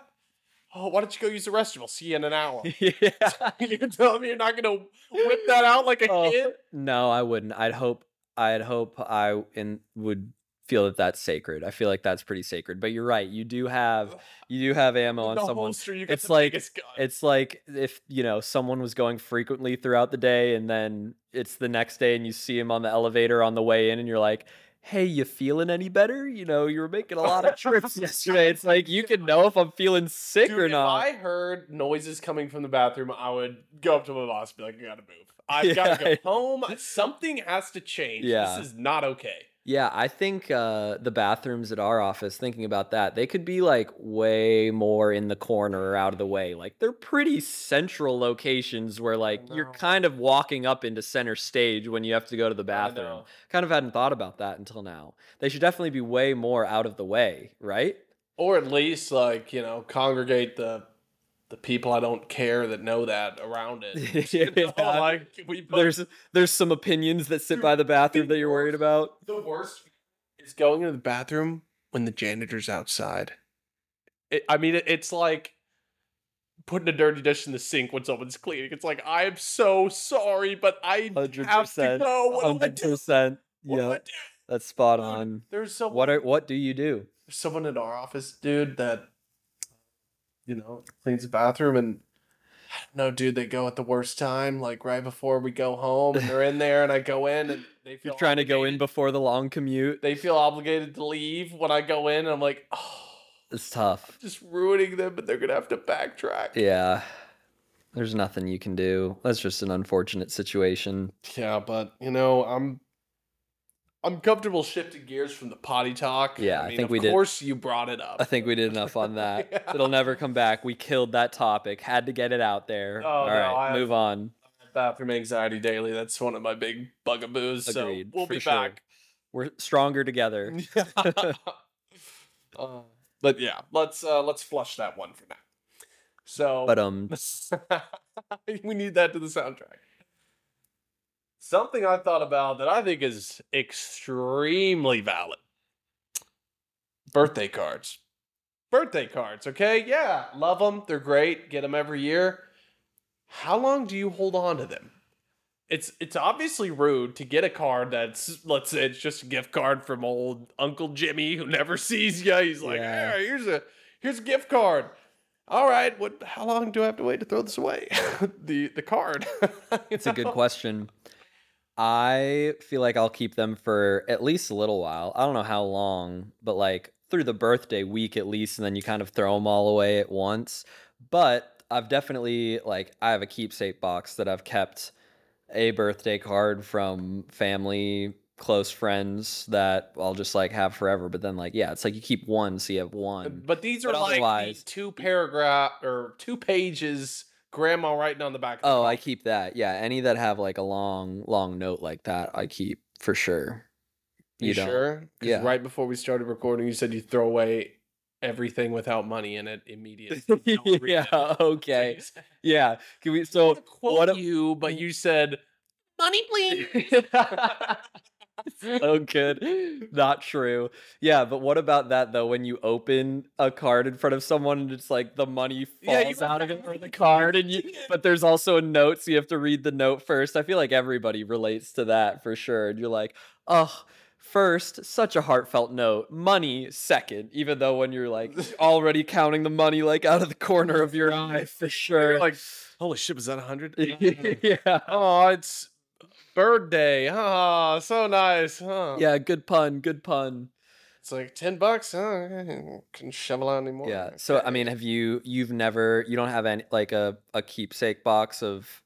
oh why don't you go use the restroom? I'll see you in an hour. *laughs* yeah. you're telling me you're not gonna whip that out like a Oh, kid? No, I wouldn't. I'd hope I'd hope I in would feel that that's sacred. I feel like that's pretty sacred. But you're right. You do have you do have ammo on someone. holster, you it's like- It's like if, you know, someone was going frequently throughout the day and then it's the next day and you see him on the elevator on the way in and you're like, "Hey, you feeling any better? You know, you were making a lot of trips *laughs* yesterday." It's like you can know if I'm feeling sick Dude, or not. if. I heard noises coming from the bathroom, I would go up to my boss and be like, I gotta move. *laughs* I've gotta go home. Something has to change. Yeah. This is not okay. Yeah, I think uh, the bathrooms at our office, thinking about that, they could be like way more in the corner or out of the way. Like they're pretty central locations where like you're kind of walking up into center stage when you have to go to the bathroom. Kind of hadn't thought about that until now. They should definitely be way more out of the way, right? Or at least like, you know, congregate the the people I don't care that know that around it. *laughs* You know, Yeah. like oh, we put There's there's some opinions that sit by the bathroom that you're worried about. the worst is going into the bathroom when the janitor's outside. It, I mean, it, it's like putting a dirty dish in the sink when someone's cleaning. It's like I am so sorry, but I Hundred have to go. What do I Hundred percent. What do I Yeah, that's spot on. There's someone. What are what do you do? there's someone in our office, dude, that you know cleans the bathroom and. No, dude, they go at the worst time, like right before we go home, and they're in there, and I go in, and they *laughs* feel You're trying to go in before the long commute. They feel obligated to leave when I go in, and I'm like, oh, It's tough. just ruining them, but they're gonna have to backtrack. Yeah. There's nothing you can do. That's just an unfortunate situation. Yeah, but you know, I'm I'm comfortable shifting gears from the potty talk. Yeah, I mean, think of we did- Of course you brought it up. I think we did enough on that. *laughs* Yeah. It'll never come back. We killed that topic. Had to get it out there. Oh, All no, right, I- move on. Bathroom anxiety daily. That's one of my big bugaboos. Agreed, So we'll be sure. back. We're stronger together. *laughs* *laughs* Uh, but yeah, let's uh let's flush that one for now. So But um we need that to the soundtrack. Something I thought about that I think is extremely valid. Birthday cards. Birthday cards, okay? Yeah, love them. They're great. Get them every year. How long do you hold on to them? It's it's obviously rude to get a card that's let's say it's just a gift card from old Uncle Jimmy who never *laughs* sees you. He's like, Yeah. "Hey, here's a here's a gift card. All right, what? How long do I have to wait to throw this away? *laughs* the the card. *laughs* it's a good question. I feel like I'll keep them for at least a little while. I don't know how long, but like through the birthday week at least, and then you kind of throw them all away at once. But I've definitely like I have a keepsake box that I've kept a birthday card from family close friends that I'll just like have forever. But then like yeah, it's like you keep one, so you have one. But these are But like the two paragraph or two pages grandma writing on the back. Of the Oh, I keep that. Yeah, any that have like a long, long note like that, I keep for sure. You, don't. sure? Yeah. Right before we started recording, you said you throw away everything without money in it immediately. *laughs* Yeah. it. Okay. You Yeah. Can we? So what? you, but you said money, please. *laughs* *laughs* so *laughs* oh, good. Not true. Yeah, but what about that though? When you open a card in front of someone and it's like the money falls you- out of it or the card, and you but there's also a note, so you have to read the note first. I feel like everybody relates to that for sure. And you're like, oh. First, such a heartfelt note. Money second, even though when you're like *laughs* already counting the money like out of the corner of your eye for sure. You're like, holy shit, was that a hundred? *laughs* yeah. oh, it's bird day. Oh, so nice. Huh? Yeah, good pun, good pun. It's like ten bucks. Oh, okay. couldn't shovel out anymore. Yeah. So I mean, have you you've never you don't have any like a a keepsake box of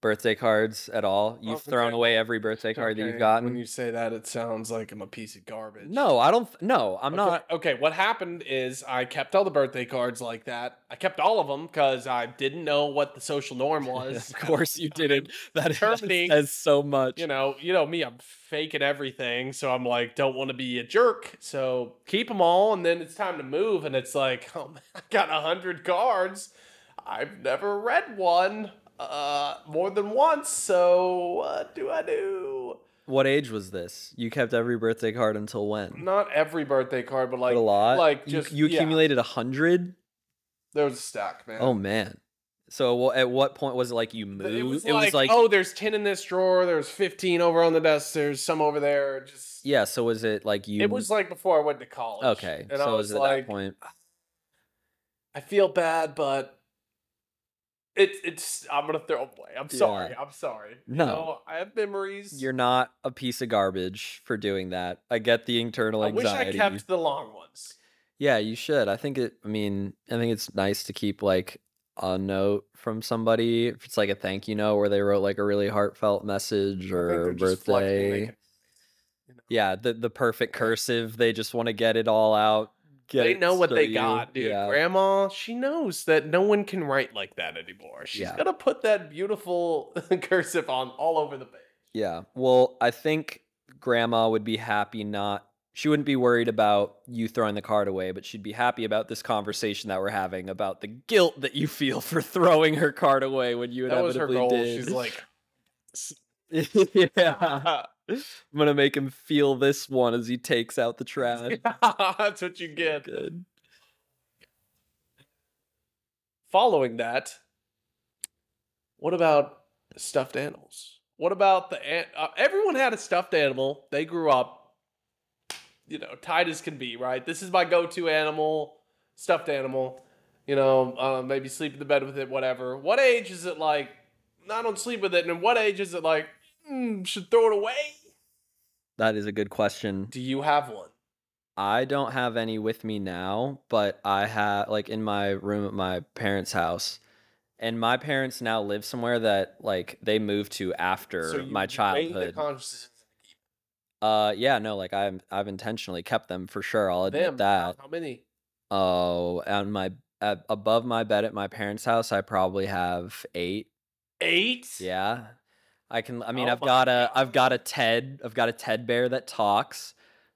birthday cards at all? Oh, you've okay. thrown away every birthday card that you've gotten? When you say that, it sounds like I'm a piece of garbage. No, I don't no, I'm Okay, not Okay, what happened is I kept all the birthday cards like that. I kept all of them because I didn't know what the social norm *laughs* was. Of *laughs* course you didn't. That says so much. you know, you know me, I'm faking everything, so I'm like, don't want to be a jerk, so keep them all, and then it's time to move, and it's like, *laughs* oh man, I got a hundred cards. I've never read one uh more than once, so what do I do? What age was this? You kept every birthday card until when? Not every birthday card, but like a lot. like You- just you, yeah, accumulated a hundred. there was a stack, man. Oh man. So at what point was it like you moved? It was, like, oh, there's 10 in this drawer, there's 15 over on the desk, there's some over there. Just yeah. So was it like you? It was like before I went to college. okay. And so I was was it at like, that point? I feel bad, but it's it's I'm gonna throw them away. I'm sorry. I'm sorry. You No. know, I have memories. You're not a piece of garbage for doing that. I get the internal I wish anxiety. I kept the long ones. Yeah, you should. I think it. I mean, I think it's nice to keep like a note from somebody. If it's like a thank you note where they wrote like a really heartfelt message or birthday. you know. Yeah, the the perfect cursive. They just want to get it all out. Get They know what they you- got, dude. Yeah. Grandma, she knows that no one can write like that anymore. She's Yeah. gonna put that beautiful *laughs* cursive on all over the page. Yeah. Well, I think grandma would be happy not she wouldn't be worried about you throwing the card away, but she'd be happy about this conversation that we're having about the guilt that you feel for throwing her card away when you That was her inevitably goal. did. She's like, *laughs* yeah. I'm gonna make him feel this one as he takes out the trash. *laughs* That's what you get. Good. Following that, what about stuffed animals? What about the an- uh, everyone had a stuffed animal. They grew up, you know, tight as can be. Right. This is my go-to animal, stuffed animal. You know, uh, maybe sleep in the bed with it, whatever. What age is it like? I don't sleep with it. And what age is it like? Mm, should throw it away. That is a good question. Do you have one? I don't have any with me now, but I have like in my room at my parents' house. And my parents now live somewhere that like they moved to after So my childhood. Uh yeah, no, like I'm I've intentionally kept them for sure. I'll admit them. that. How many? Oh, on my at, above my bed at my parents' house, I probably have 8. Eight. Yeah. I can I mean Oh I've got a God. I've got a Ted, I've got a Ted bear that talks.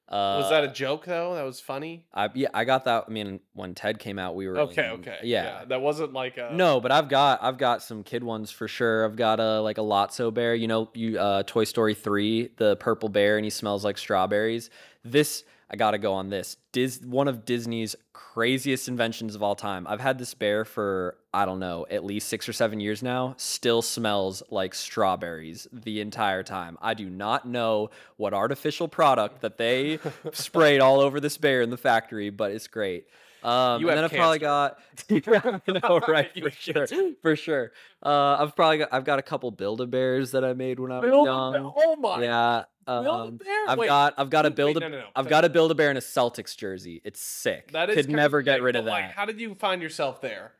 Uh Was that a joke though? That was funny. I yeah, I got that. I mean, when Ted came out, we were Okay, in- okay. yeah. That wasn't like a No, but I've got I've got some kid ones for sure. I've got a like a Lotso bear. You know, you uh, Toy Story three, the purple bear, and he smells like strawberries. This I gotta go on this. Dis one of Disney's craziest inventions of all time. I've had this bear for I don't know at least six or seven years now. Still smells like strawberries the entire time. I do not know what artificial product that they *laughs* sprayed all over this bear in the factory, but it's great. Um, You and then I've probably got, *laughs* *laughs* yeah, I know, right? For sure, for sure. Uh, I've probably got, I've got a couple Build a Bears that I made when I was Build a young. Oh my Yeah, um? I've Wait, got, I've got a wait, Build a, no, no, no. I've got to Build a Bear in a Celtics jersey. It's sick. That is could never get rid of that. Like, how did you find yourself there?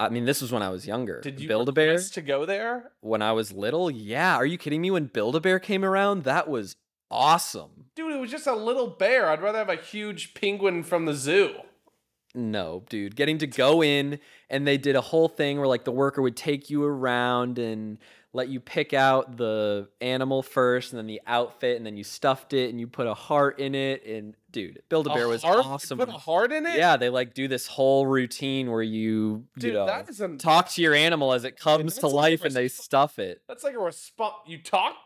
I mean, this was when I was younger. Did you Build a Bear to go there? when I was little? Yeah. Are you kidding me? When Build a Bear came around, that was awesome. Dude, it was just a little bear. I'd rather have a huge penguin from the zoo. No, dude. Getting to go in and they did a whole thing where like the worker would take you around and let you pick out the animal first and then the outfit and then you stuffed it and you put a heart in it and dude, Build a Bear was heart? You awesome. Put a heart in it? Yeah, they like do this whole routine where you Dude, you know that is a talk to your animal as it comes to that's like life and they stuff it. That's like a response. You talk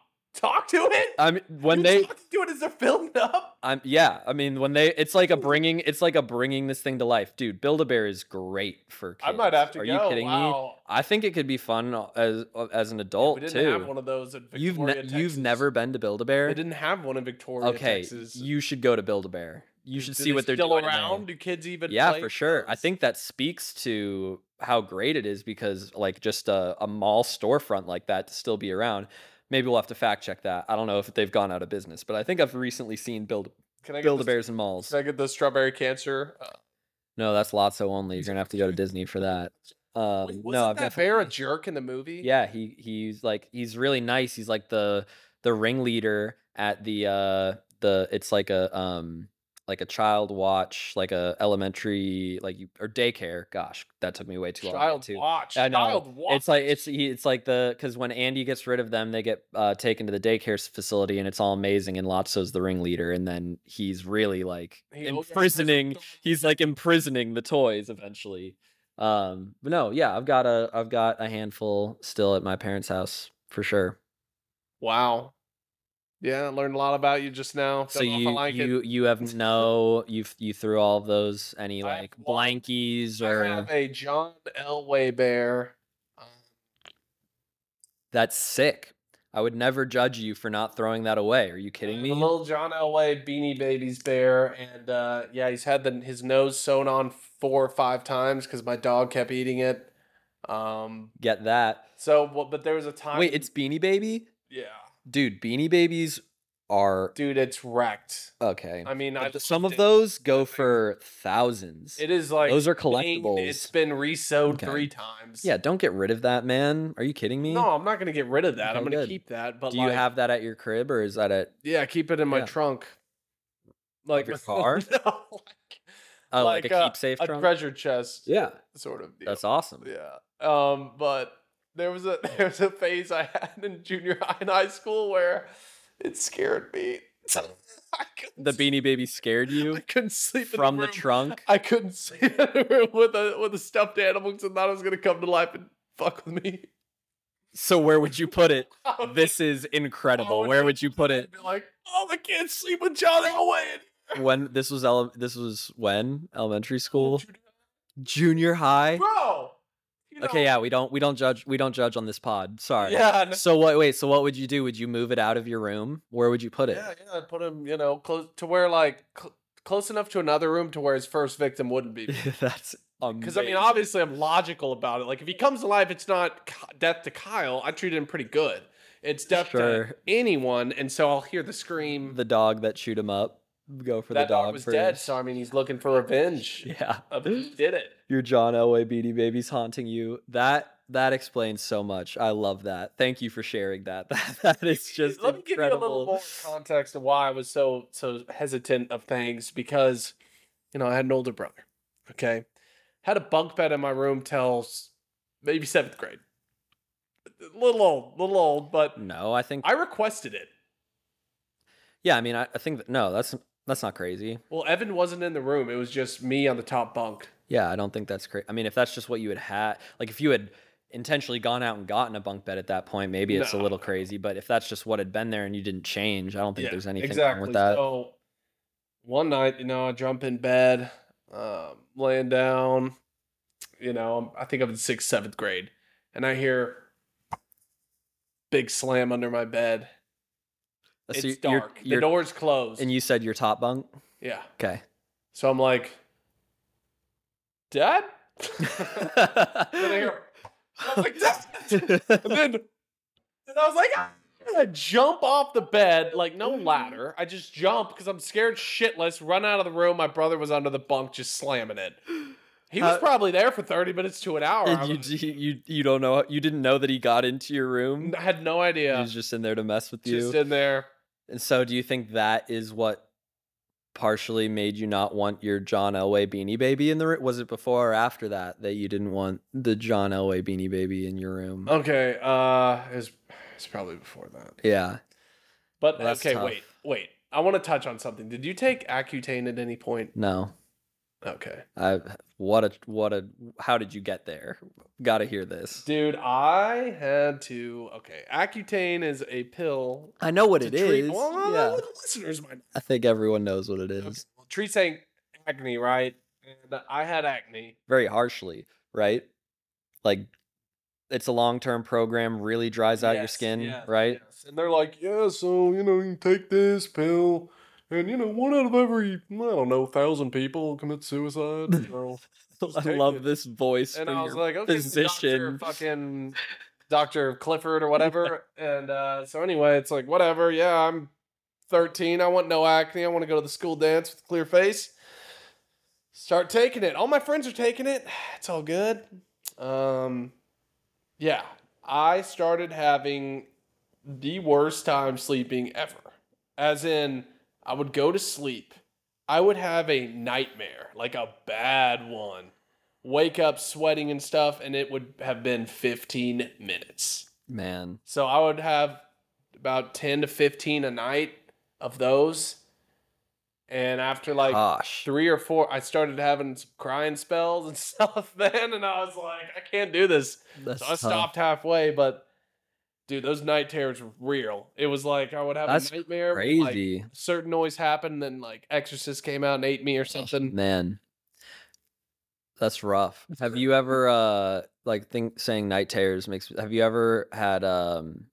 talk to it? I mean when you they talk to it as they're filmed up? I'm yeah, I mean when they it's like a bringing it's like a bringing this thing to life. Dude, Build a Bear is great for kids. I might have to Are go. you kidding me? I think it could be fun as as an We adult didn't too. have one of those in Victoria, You've ne- Texas. you've never been to Build a They Bear? didn't have one in Victoria, Okay, Texas. you should go to Build a Bear. You should Do see they what they're still doing. there. around. Do kids even? Yeah, for sure. I think that speaks to how great it is because like just a, a mall storefront like that to still be around. Maybe we'll have to fact check that. I don't know if they've gone out of business, but I think I've recently seen Build Can I Build a the- Bears and malls. Can I get the strawberry cancer? Uh, No, that's Lotso only. You're gonna have to go to Disney for that. Um, wait, no, I've that definitely. bear a jerk in the movie? Yeah, he he's like he's really nice. He's like the the ringleader at the uh the it's like a um like a child watch like a elementary like you or daycare. Gosh, that took me way too long. Child to. watch. I know. Child watch. It's like it's it's like the because when Andy gets rid of them, they get uh, taken to the daycare facility, and it's all amazing. And Lotso's the ringleader, and then he's really like He imprisoning. the- He's like imprisoning the toys eventually. Um, but no, yeah, I've got a I've got a handful still at my parents' house for sure. Wow. Yeah, I learned a lot about you just now. So Don't know if I you it. you you have no you you threw all of those any I like one- blankies I or have a John Elway bear. Um, that's sick. I would never judge you for not throwing that away. Are you kidding me? A little John Elway Beanie Babies bear, and uh, yeah, he's had the, his nose sewn on four or five times because my dog kept eating it. Um, Get that. so, but there was a time. Wait, it's Beanie Baby? yeah, Dude, Beanie Babies are dude, it's wrecked. okay. I mean, I But some of those go for thousands. It is like Those are clean, collectibles. It's been resewed Okay. three times. Yeah, don't get rid of that, man. Are you kidding me? No, I'm not gonna get rid of that. I'm gonna good. keep that. But Do you have that at your crib or is that at Yeah, keep it in my Yeah. trunk. Like your *laughs* car? no, like, oh, like, like, a uh, keepsafe a trunk? treasure chest. yeah, sort of. Deal. that's awesome. Yeah. Um, but there was a *laughs* there was a phase I had in junior high and high school where it scared me. *laughs* The Beanie Baby scared you. I couldn't sleep from the, the trunk. I couldn't sleep in a room with a with a stuffed animal because I thought it was gonna come to life and fuck with me. So where would you put it? *laughs* This is incredible. would Where would you put it? be like, oh, the kids sleep with John Elway. When this was ele- this was when elementary school, junior high. bro. You Okay, yeah, we don't we don't judge we don't judge on this pod. Sorry. Yeah, no- So what? Wait. So what would you do? Would you move it out of your room? Where would you put it? Yeah, yeah, I'd put him, you know, close to where like cl- close enough to another room to where his first victim wouldn't be. *laughs* That's Because I mean, obviously, I'm logical about it. Like, if he comes alive, it's not death to Kyle. I treat him pretty good. It's death Sure. to anyone, and so I'll hear the scream. the dog that chewed him up. Go for that the dog, dog was first. dead, so I mean, he's looking for revenge. *laughs* Yeah. Of who did it? Your John Elway Beanie Babies haunting you. That that explains so much. I love that. Thank you for sharing that. *laughs* That, that is just Let me give you a little incredible. more context of why I was so so hesitant of things because, you know, I had an older brother. Okay, had a bunk bed in my room till maybe seventh grade. A little old, little old, but No, I think I requested it. yeah. I mean, I, I think that, no, that's that's not crazy. Well, Evan wasn't in the room. It was just me on the top bunk. Yeah, I don't think that's crazy. I mean, if that's just what you had had, like if you had intentionally gone out and gotten a bunk bed at that point, maybe it's a little crazy. But if that's just what had been there and you didn't change, I don't think Yeah, there's anything exactly. wrong with that. So one night, you know, I jump in bed, um, laying down. You know, I think I'm in sixth, seventh grade, and I hear big slam under my bed. Uh, It's so you're- dark. you're- the door's closed. and you said your top bunk. yeah. Okay. So I'm like, Dad. *laughs* then I hear, I was like, Dad. *laughs* And then, and I was like, "Ah." I jump off the bed, like no ladder. I just jump because I'm scared shitless. Run out of the room. My brother was under the bunk, just slamming it. He was How- probably there for 30 minutes to an hour. And you, was- you you you don't know you didn't know that he got into your room. I had no idea. He was just in there to mess with you. Just in there. And so, do you think that is what partially made you not want your John Elway Beanie Baby in the room? Was it before or after that that you didn't want the John Elway Beanie Baby in your room? Okay, uh, it's it's probably before that. Yeah. But that's okay, tough. wait, wait. I want to touch on something. Did you take Accutane at any point? No. Okay, I what a what a how did you get there? Got to hear this. dude, I had to. Okay, Accutane is a pill. I know what it is. treat- Well, yeah. the listeners might. I think everyone knows what it is. Okay, is. well, treats ac- acne, right? And I had acne. Very harshly, right? Like it's a long-term program, really dries out your skin, yes, right? yes. And they're like, yeah, so you know, you can take this pill, and you know, one out of every I don't know thousand people commit suicide. *laughs* Just I love it. this voice and I was like, okay, Doctor physician. fucking *laughs* Doctor Clifford or whatever. and uh, so anyway, it's like whatever. Yeah, I'm 13. I want no acne. I want to go to the school dance with a clear face. Start taking it. All my friends are taking it. *sighs* It's all good. Um, yeah, I started having the worst time sleeping ever. As in, I would go to sleep. I would have a nightmare, like a bad one. Wake up sweating and stuff, and it would have been 15 minutes. Man. So I would have about 10 to 15 a night of those. And after like Gosh. three or four, I started having some crying spells and *laughs* stuff then. And I was like, I can't do this. That's So I tough. stopped halfway, but dude, those night terrors were real. It was like I would have That's a nightmare. when, like, Crazy. certain noise happened, then like Exorcist came out and ate me or something. Man. That's rough. Have you ever uh like think saying night terrors makes have you ever had um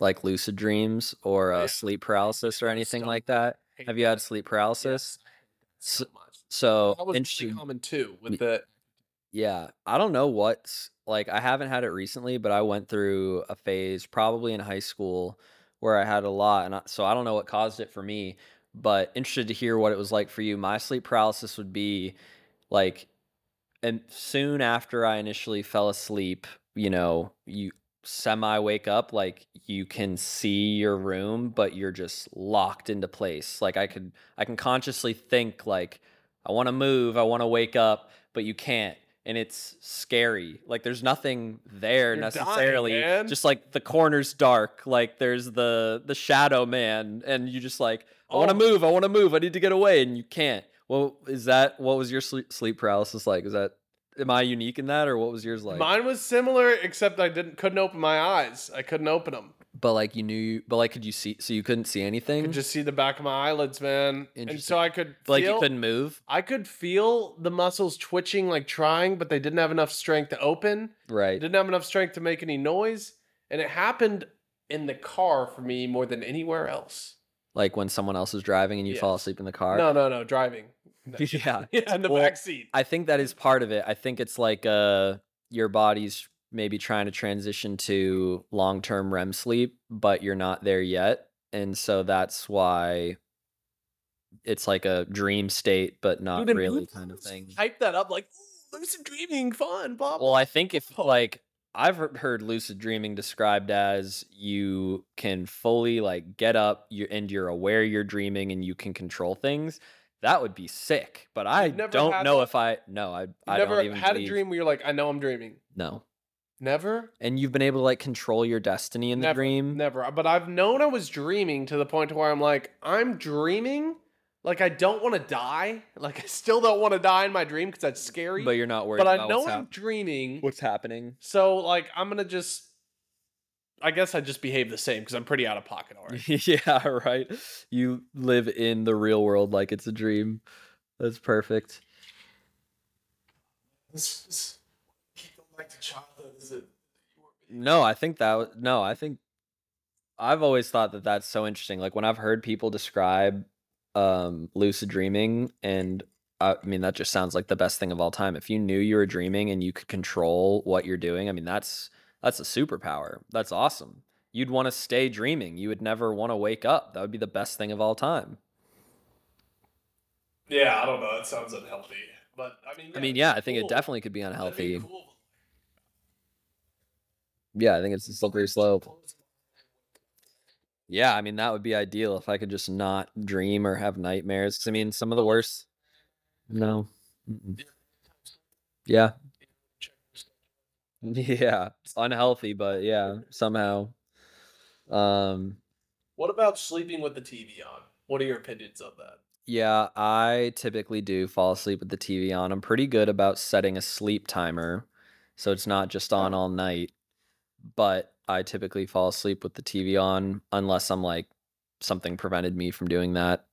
like lucid dreams or uh, Yeah. sleep paralysis or anything like that? Have you had sleep paralysis? so. So That was really interesting. common too with the Yeah, I don't know what's like. I haven't had it recently, but I went through a phase probably in high school where I had a lot, and I, so I don't know what caused it for me. But interested to hear what it was like for you. My sleep paralysis would be like, and soon after I initially fell asleep, you know, you semi wake up, like you can see your room, but you're just locked into place. Like I could, I can consciously think like, I want to move, I want to wake up, but you can't. And it's scary. Like there's nothing there You're necessarily. man. Just like the corner's dark. Like there's the the shadow man, and you just like I want to Oh. move. I want to move. I need to get away, and you can't. Well, is that what was your sleep sleep paralysis like? Is that am I unique in that, or what was yours like? mine was similar, except I didn't couldn't open my eyes. I couldn't open them. But like you knew, but like could you see? So you couldn't see anything. I could just see the back of my eyelids, man. And so I could but like you couldn't move, I could feel the muscles twitching, like trying, but they didn't have enough strength to open. right? didn't have enough strength to make any noise, and it happened in the car for me more than anywhere else. Like when someone else is driving and you fall asleep in the car. No, no, no, driving. *laughs* yeah, *laughs* Yeah, in the Well, back seat. I think that is part of it. I think it's like uh your body's maybe trying to transition to long-term REM sleep, but you're not there yet. And so that's why it's like a dream state, but not Dude, really kind of thing. Hype that up like lucid dreaming, fun, blah. blah." Well, I think if like I've heard lucid dreaming described as you can fully like get up you and you're aware you're dreaming and you can control things. That would be sick. But I never don't know that? if I no, I I never don't even had a dream where you're like, I know I'm dreaming. No. Never, And you've been able to like control your destiny in the never, dream. never. Uh, but I've known I was dreaming to the point to where I'm like, I'm dreaming. Like I don't want to die. Like *laughs* I still don't want to die in my dream because that's scary. But you're not worried But I know what's, I'm hap- dreaming. what's happening. So like I'm gonna just. I guess I just behave the same because I'm pretty out of pocket already. *laughs* yeah, right. You live in the real world like it's a dream. That's perfect. This is- keep going back to childhood. Is it? No, I think that no, I think I've always thought that that's so interesting. Like when I've heard people describe um lucid dreaming and I mean that just sounds like the best thing of all time. If you knew you were dreaming and you could control what you're doing, I mean that's that's a superpower. That's awesome. You'd want to stay dreaming. You would never want to wake up. That would be the best thing of all time. Yeah, I don't know. It sounds unhealthy, but I mean. I mean, yeah, I think cool. it definitely could be That'd be unhealthy. cool. Yeah, I think it's a slippery slope. Yeah, I mean that would be ideal if I could just not dream or have nightmares. 'Cause I mean, some of the worst. No. Mm-mm. Yeah. *laughs* Yeah. It's unhealthy, but yeah, somehow. Um, What about sleeping with the TV on? What are your opinions on that? yeah, I typically do fall asleep with the TV on. I'm pretty good about setting a sleep timer, so it's not just on all night. But I typically fall asleep with the TV on unless I'm like something prevented me from doing that.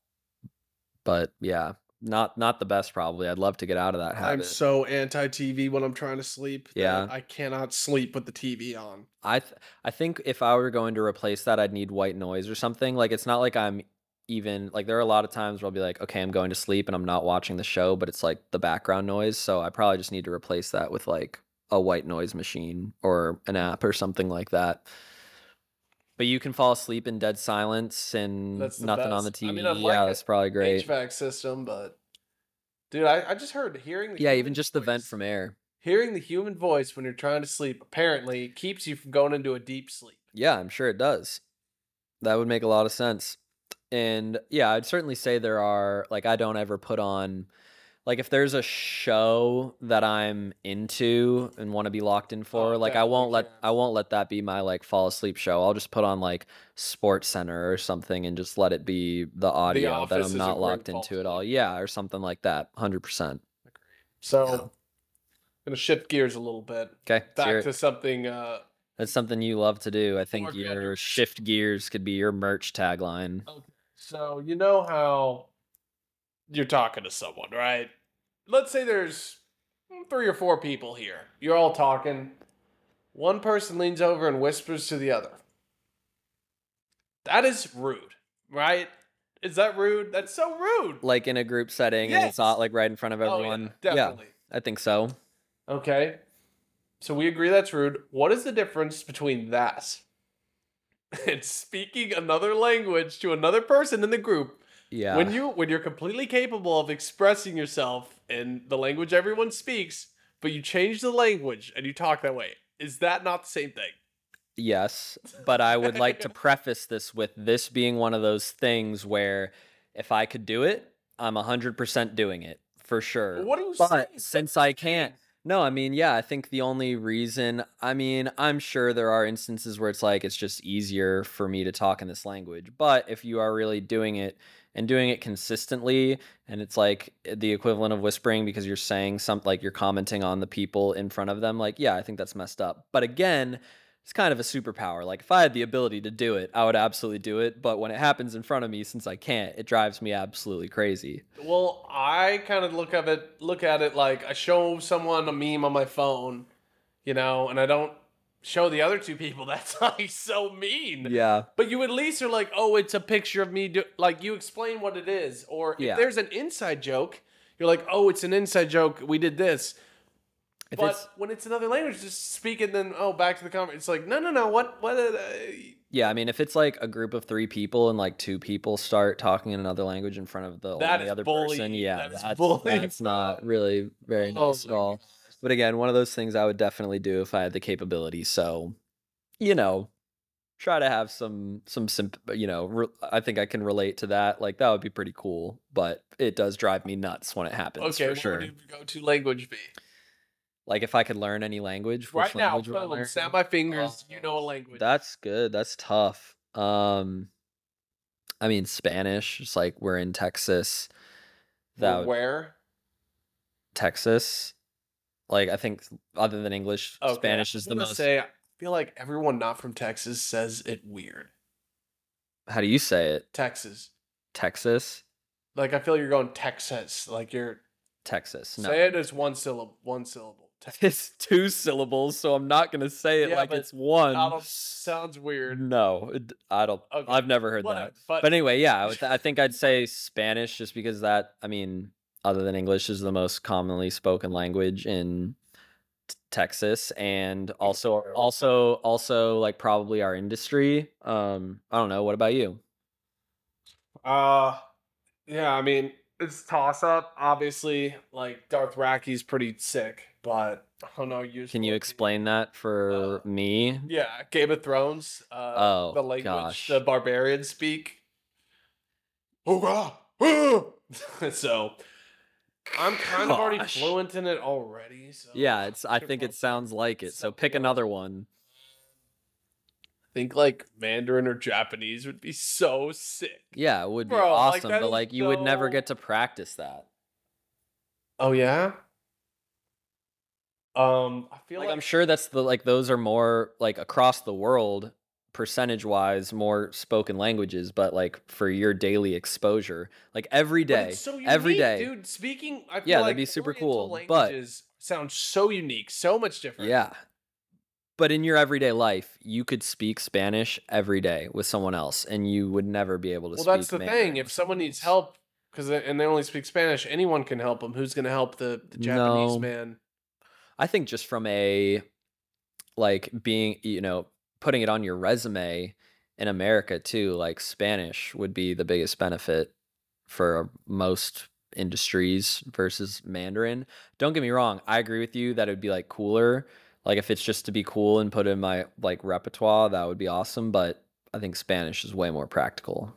But yeah, not not the best probably. I'd love to get out of that I'm so anti TV when I'm trying to sleep. that Yeah. I cannot sleep with the TV on. I th- I think if I were going to replace that, I'd need white noise or something. Like it's not like I'm even like there are a lot of times where I'll be like, okay, I'm going to sleep and I'm not watching the show, but it's like the background noise. So I probably just need to replace that with like a white noise machine or an app or something like that. But you can fall asleep in dead silence and nothing on the best. I TV. mean, I'd yeah, that's probably great. HVAC system, but dude, I, I just heard hearing the Yeah, even just the vent from air. hearing the human voice when you're trying to sleep apparently keeps you from going into a deep sleep. Yeah, I'm sure it does. That would make a lot of sense. And yeah, I'd certainly say there are like I don't ever put on like if there's a show that I'm into and want to be locked in for, like I won't let can. I won't let that be my like fall asleep show. I'll just put on like SportsCenter or something and just let it be the audio that I'm not locked into at all. Yeah, or something like that. 100%. So Yeah. gonna shift gears a little bit. Okay. Back to something uh That's something you love to do. I think your good. shift gears could be your merch tagline. so you know how you're talking to someone, right? Let's say there's three or four people here. You're all talking. One person leans over and whispers to the other. That is rude, right? Is that rude? That's so rude. like in a group setting and it's Yes. not like right in front of Oh, yeah, everyone. definitely. I think so. Okay. So we agree that's rude. What is the difference between that *laughs* and speaking another language to another person in the group Yeah. when you when you're completely capable of expressing yourself in the language everyone speaks, but you change the language and you talk that way? Is that not the same thing? yes, but I would like to *laughs* preface this with this being one of those things where if I could do it, I'm 100% doing it for sure. What are you but saying? since I can't no, I mean, yeah, I think the only reason, I mean, I'm sure there are instances where it's like it's just easier for me to talk in this language. But if you are really doing it and doing it consistently, and it's like eh, the equivalent of whispering because you're saying something like you're commenting on the people in front of them, like, yeah, I think that's messed up. But again, it's kind of a superpower. Like, if I had the ability to do it, I would absolutely do it. But when it happens in front of me, since I can't, it drives me absolutely crazy. Well, I kind of look at it look at it like I show someone a meme on my phone, you know, and I don't show the other two people. *laughs* That's like so mean. Yeah. But you at least are like, oh, it's a picture of me. Do-. Like you explain what it is, or if Yeah. there's an inside joke, you're like, oh, it's an inside joke. We did this. If but it's, when it's another language, just speak and then oh, back to the comment. It's like, no, no, no. What? What? Uh, Yeah, I mean, if it's like a group of three people and like two people start talking in another language in front of the is other person, yeah, That that's, bullying, that's not really very Oh nice at my all. But again, one of those things I would definitely do if I had the capability. So, you know, try to have some some simp- you know, re- I think I can relate to that. Like that would be pretty cool, but it does drive me nuts when it happens okay, for sure. go-to language be? Like if I could learn any language, which Right now, language would I boom, snap my fingers. you know a language. That's good. That's tough. Um I mean Spanish, it's like we're in Texas. That Or would- where? Texas. Like I think other than English, Okay, Spanish is the most Say, I feel like everyone not from Texas says it weird. How do you say it? Texas. Texas? Like I feel you're going Texas. Like you're Texas. No. say it as one syllable. One syllable. *laughs* Texas. It's two syllables, so I'm not going to say it Yeah, like it's one. Sounds weird. No, it- I don't. Okay, I've never heard Whatever. that. But, But anyway, yeah, *laughs* I think I'd say Spanish just because that, I mean, other than English, is the most commonly spoken language in t- Texas, and also, also, also, like probably our industry. Um, I don't know. What about you? uh, yeah. I mean, it's toss up. Obviously, like Dothraki's pretty sick, but Oh no, you Can you explain that for me? Yeah, Game of Thrones. Uh, Oh, the language gosh. the barbarians speak. Oh *laughs* so I'm kind of already fluent in it already. So Yeah, it's. I think it sounds like it. So pick another one. think like Mandarin or Japanese would be so sick. Yeah, it would be Bro, like, awesome, that but like you would never get to practice that. Oh yeah. Um, I feel Like, like, I'm sure that's the like those are more like across the world percentage wise more spoken languages, but like for your daily exposure, like every But so every unique, day, dude. Speaking, I feel Yeah, like that'd be super cool, but- Languages sound so unique, so much different. yeah. But in your everyday life, you could speak Spanish every day with someone else, and you would never be able to. Well, that's the Mandarin thing. Uh, if someone someone needs help, because and they only speak Spanish, anyone can help them. Who's going to help the, the Japanese No. man? I think just from a like being, you know, putting it on your resume in America too, like Spanish would be the biggest benefit for most industries versus Mandarin. Don't get me wrong, I agree with you that it would be like cooler. Like if it's just to be cool and put in my like repertoire, that would be awesome, but I think Spanish is way more practical.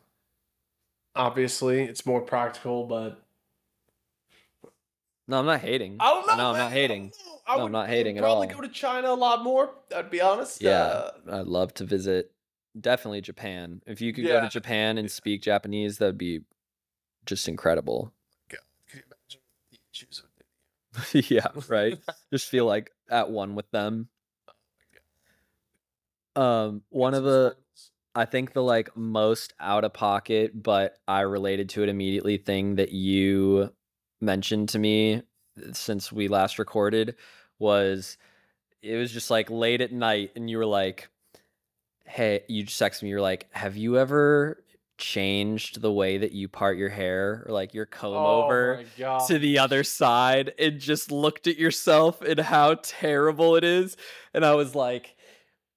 Obviously, it's more practical, but No, I'm not hating. I don't know. No, I'm not hating. I No, would I'm not hating at all. probably go to China a lot more. I'd be honest. Yeah, Uh, I'd love to visit. Definitely Japan. If you could go to Japan and speak Japanese, that'd be just incredible. could you imagine the issues *laughs* yeah, right. just feel like at one with them. *laughs* Um, one of the I think the like most out of pocket, but I related to it immediately thing that you mentioned to me since we last recorded was it was just like late at night and you were like, Hey, you just texted me, you're like, Have you ever changed the way that you part your hair or like your comb Oh over? to the other side and just looked at yourself and how terrible it is. And I was like,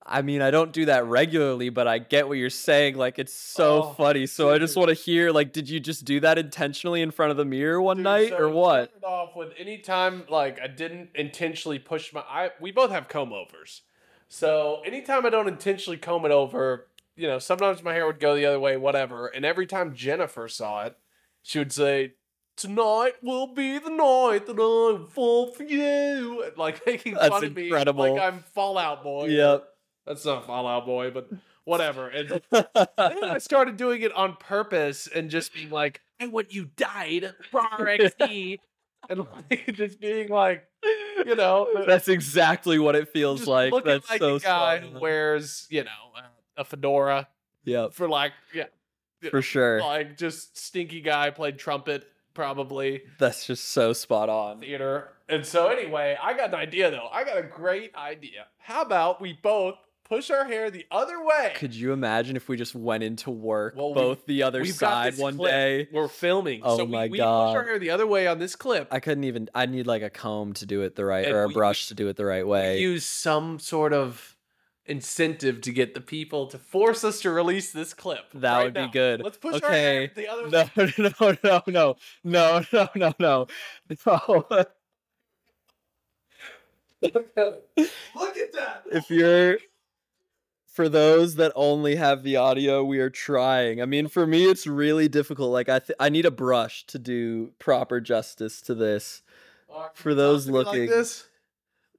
I mean, I don't do that regularly, but I get what you're saying. Like, it's so Oh, funny. So I just want to hear, like, did you just do that intentionally in front of the mirror one Dude, night so or what? off with any time like I didn't intentionally push my. I we both have comb overs, so anytime I don't intentionally comb it over, you know, sometimes my hair would go the other way, whatever. And every time Jennifer saw it, she would say, "Tonight will be the night that I fall for you," like *laughs* making That's fun of me, like I'm Fall Out Boy. Yep. That's not Fall Out Boy, but whatever. And *laughs* then I started doing it on purpose and just being like, I want you died, RXD. *laughs* and like, *laughs* just being like, you know, That's exactly what it feels like. That's like so a guy who wears, you know, uh, a fedora Yep, for like, yeah, for sure. like just stinky guy played trumpet probably That's just so spot on. theater. And so anyway, I got an idea though. I got a great idea. How about we both push our hair the other way? Could you imagine if we just went into work Well, we- both the other side one clip. day? We're filming. Oh so we, my we God. push our hair the other way on this clip. I couldn't even. I need like a comb to do it the right, And or a we- brush to do it the right we way. use some sort of incentive to get the people to force us to release this clip. That right would be good. Let's push our hair Okay. the other No, way. *laughs* no, no, no, no, no, no, no, no. *laughs* Look at that. if you're, for those that only have the audio, we are trying. I mean, for me, it's really difficult. Like I, th- I need a brush to do proper justice to this. For those Talk to me looking- like this,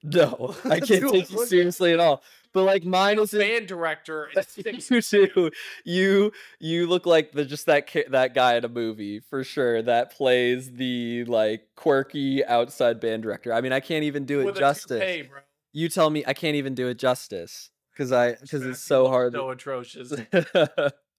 No, *laughs* I can't take you seriously at all. But like mine is band director. *laughs* you too. You you look like the just that ca- that guy in a movie for sure that plays the like quirky outside band director. I mean, I can't even do it with justice. toupee, bro. You tell me I can't even do it justice because I because it's so hard. So atrocious. *laughs*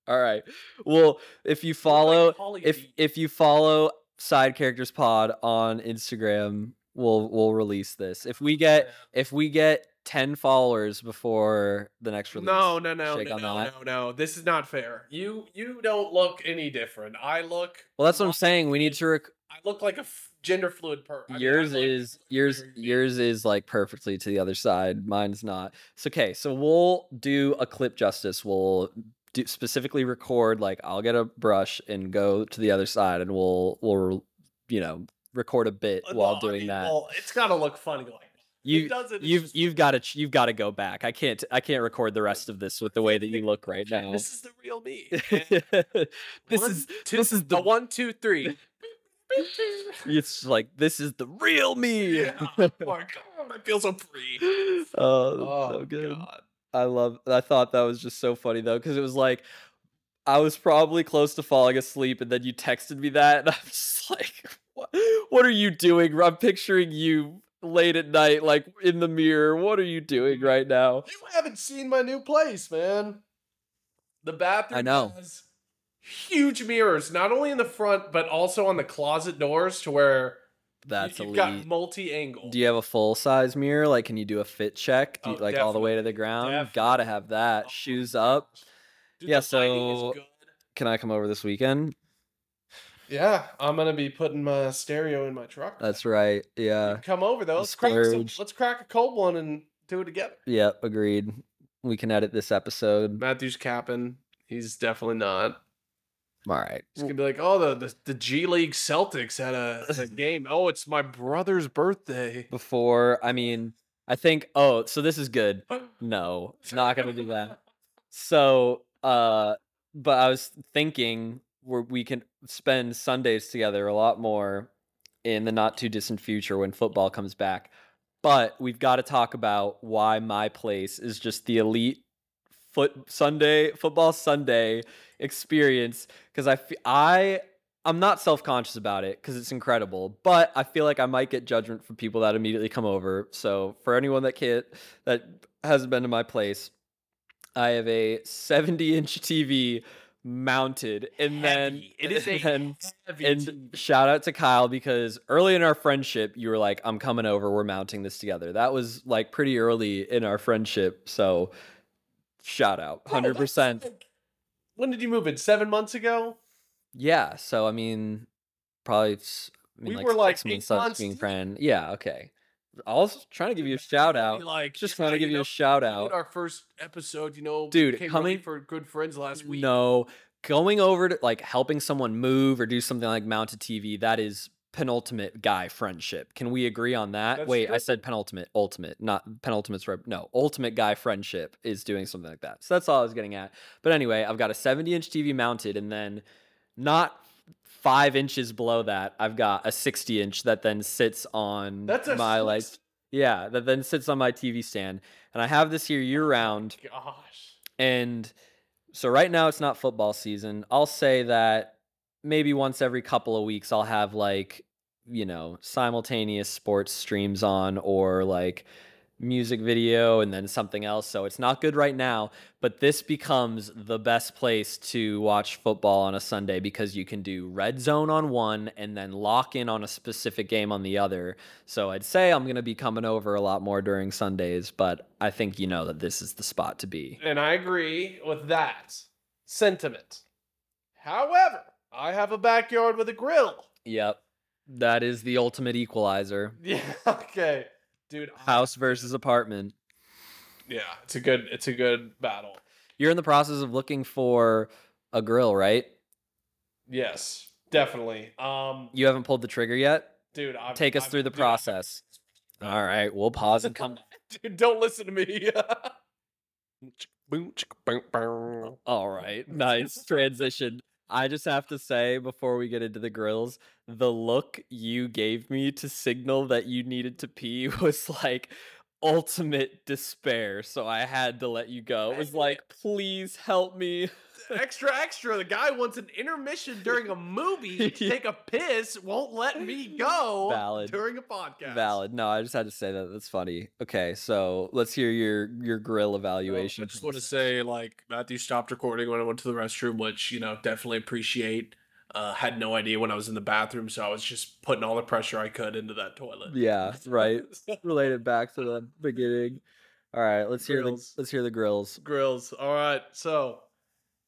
all right. Well, if you follow Holly if if you follow Side Characters Pod on Instagram, we'll we'll release this. If we get if we get 10 followers before the next release. No, no, no, Shake no, no, no, no. This is not fair. You you don't look any different. I look. Well, that's what I'm saying. We need to rec- I look like a f- gender fluid per. I mean, I yours is yours yours is like perfectly to the other side. Mine's not. So okay, so we'll do a clip justice. We'll do specifically record like I'll get a brush and go to the other side and we'll we'll you know record a bit Uh, while no, I doing mean, that. Well, it's got to look funny like. You doesn't, you've just- you've got to you've got to go back. I can't I can't record the rest of this with the way that you look right *laughs* now. This is the real me. *laughs* this One, is two- this is the one, two, three. *laughs* it's like this is the real me. yeah. Oh my god, I feel so free. oh, oh so good. I love. I thought that was just so funny though, because it was like I was probably close to falling asleep, and then you texted me that, and I'm just like, what, what are you doing? I'm picturing you late at night, like in the mirror. What are you doing mm-hmm. right now? You haven't seen my new place, man. The bathroom I know. has huge mirrors, not only in the front but also on the closet doors, to where That's you, elite. have got multi-angle. do you have a full size mirror? Like, can you do a fit check? Do you, Oh, like all the way to the ground? Gotta have that. Oh Shoes up. Dude, Yeah, the is so- good. Can I come over this weekend? Yeah, I'm gonna be putting my stereo in my truck. That's right. Yeah. come over though. Let's crack, some, let's crack a cold one and do it together. Yep. Agreed. We can edit this episode. Matthew's capping. He's definitely not. All right. He's gonna be like, oh, the the, the G League Celtics had a, a *laughs* game. Oh, it's my brother's birthday. Before, I mean, I think. Oh, so this is good. *gasps* No, not gonna do that. So, uh, but I was thinking where we can spend Sundays together a lot more in the not too distant future when football comes back. But we've got to talk about why my place is just the elite foot Sunday football Sunday experience because I I I'm not self conscious about it because it's incredible, but I feel like I might get judgment from people that immediately come over. So for anyone that can't that hasn't been to my place, I have a 70 inch TV mounted, and then Heavy. it is a *laughs* and, and shout out to Kyle because early in our friendship, you were like, "I'm coming over. We're mounting this together." That was like pretty early in our friendship, so shout out, hundred that's percent. like- When did you move in? Seven months ago. Yeah. So I mean, probably. I mean, We like were, like, six months months being friend. Yeah. Okay. I was trying to give you a shout out. Like Just trying to give you know, a shout out. Our first episode, you know, Dude, coming- for good friends last week. No, going over to like helping someone move or do something like mount a TV. That is penultimate guy friendship. Can we agree on that? That's Wait, I said penultimate, ultimate, not penultimate's rep. No, ultimate guy friendship is doing something like that. So that's all I was getting at. But anyway, I've got a 70 inch TV mounted, and then not five inches below that, I've got a 60 inch that then sits on That's my like yeah, that then sits on my TV stand. And I have this here oh year round. Gosh. And so right now it's not football season. I'll say that maybe once every couple of weeks I'll have like, you know, simultaneous sports streams on or like music video and then something else. So it's not good right now, but this becomes the best place to watch football on a Sunday because you can do red zone on one and then lock in on a specific game on the other. So I'd say I'm going to be coming over a lot more during Sundays, but I think you know that this is the spot to be. And I agree with that sentiment. However, I have a backyard with a grill. Yep. That is the ultimate equalizer. *laughs* Yeah. Okay. Dude. House versus apartment. Yeah. It's a good. It's a good battle. You're in the process of looking for a grill, right? Yes. Definitely. Um. You haven't pulled the trigger yet? Dude. I've, Take us I've- through the dude, I've- process. All right, we'll pause and come *laughs* Dude, don't listen to me. *laughs* All right, nice transition. I just have to say before we get into the grills, the look you gave me to signal that you needed to pee *laughs* was like ultimate despair. So I had to let you go. It was like, please help me. extra, extra. The guy wants an intermission during a movie to *laughs* take a piss. Won't let me go. Valid. During a podcast. Valid. No, I just had to say that. That's funny. Okay, so let's hear your your grill evaluation. I just want to say, like, Matthew stopped recording when I went to the restroom, which, you know, definitely appreciate. Uh, had no idea when I was in the bathroom, so I was just putting all the pressure I could into that toilet. Yeah, *laughs* right. Related back to the beginning. All right, let's hear the Grills. let's hear the grills. Grills. All right. So,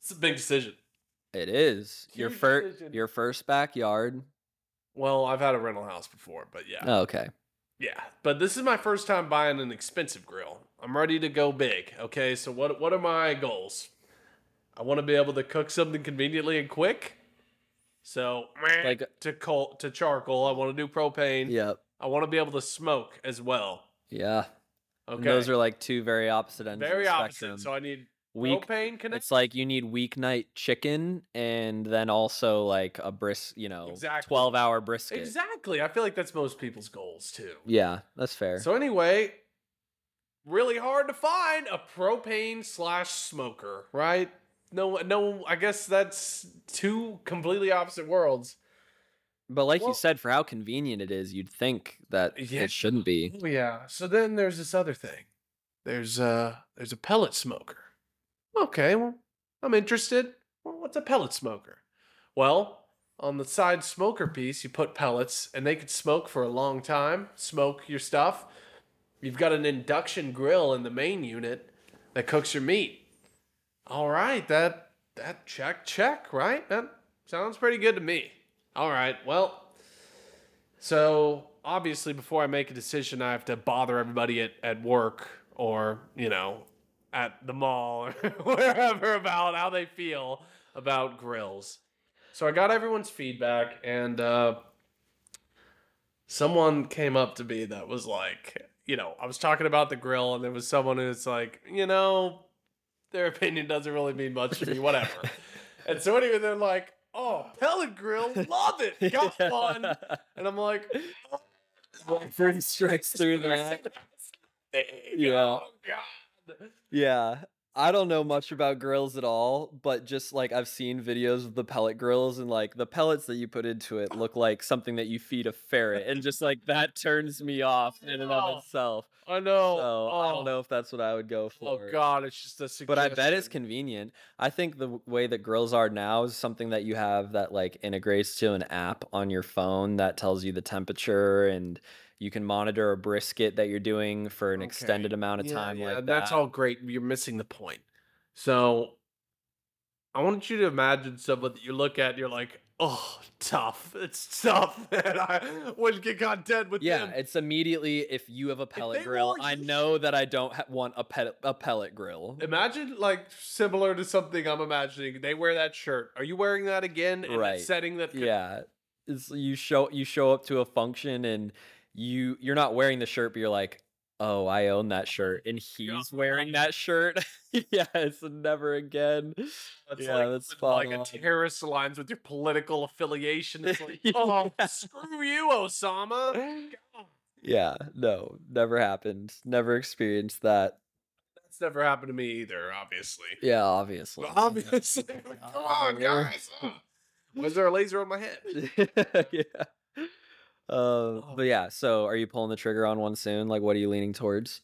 it's a big decision. It is your first your first backyard. Well, I've had a rental house before, but yeah. Oh, okay. Yeah. But this is my first time buying an expensive grill. I'm ready to go big. Okay. So, what, what are my goals? I want to be able to cook something conveniently and quick. So, Like to coal to charcoal. I want to do propane. yep. I want to be able to smoke as well. Yeah. Okay. And those are like two very opposite ends. very of the opposite. So I need Week propane connect. It's like you need weeknight chicken and then also like a brisk, you know, Exactly. 12 hour brisket. exactly. I feel like that's most people's goals too. Yeah, that's fair. So anyway, really hard to find a propane slash smoker, right? No, no. I guess that's two completely opposite worlds. but like well- you said, for how convenient it is, you'd think that Yeah. it shouldn't be. Oh yeah. So then there's this other thing. There's a there's a pellet smoker. Okay, well, I'm interested. Well, what's a pellet smoker? Well, on the side smoker piece, you put pellets, and they could smoke for a long time. Smoke your stuff. You've got an induction grill in the main unit that cooks your meat. All right, that that check check right. That sounds pretty good to me. All right, well, so obviously, before I make a decision, I have to bother everybody at, at work or, you know, at the mall or *laughs* wherever about how they feel about grills. So I got everyone's feedback, and uh, someone came up to me that was like, you know, I was talking about the grill, and there was someone who's like, you know, their opinion doesn't really mean much to me, whatever. and so anyway, they're like, oh, pellet grill, love it, *laughs* got one. And I'm like, "Oh, Three strikes through that. *laughs* Yeah. Oh, Yeah. I don't know much about grills at all, but just like I've seen videos of the pellet grills and like the pellets that you put into it look like something that you feed a ferret and just like that turns me off in and Oh, of itself. I know. So I oh, don't know if that's what I would go oh, for. Oh. God, it's just a suggestion. But I bet it's convenient. I think the way that grills are now is something that you have that like integrates to an app on your phone that tells you the temperature and you can monitor a brisket that you're doing for an Okay. extended amount of Yeah, time yeah, like that's that. all great. You're missing the point. So I want you to imagine someone that you look at and you're like, oh, tough. It's tough, *laughs* man. I wouldn't get content with Yeah, them. it's immediately if you have a pellet grill, I *laughs* know that I don't ha- want a pellet a pellet grill. Imagine like similar to something I'm imagining. They wear that shirt. Are you wearing that again in Right. a setting that could- Yeah, it's you show you show up to a function and you you're not wearing the shirt, but you're like, oh, I own that shirt, and he's wearing that shirt. *laughs* yeah, it's never again. That's yeah, like, that's like a terrorist aligns with your political affiliation. It's like, *laughs* oh, screw you, Osama. *laughs* God. Yeah, no, never happened. Never experienced that. That's never happened to me either, obviously. Yeah, obviously. Obviously. Come on, guys. Was there a laser on my head? yeah. Uh, but yeah, so are you pulling the trigger on one soon? Like, what are you leaning towards?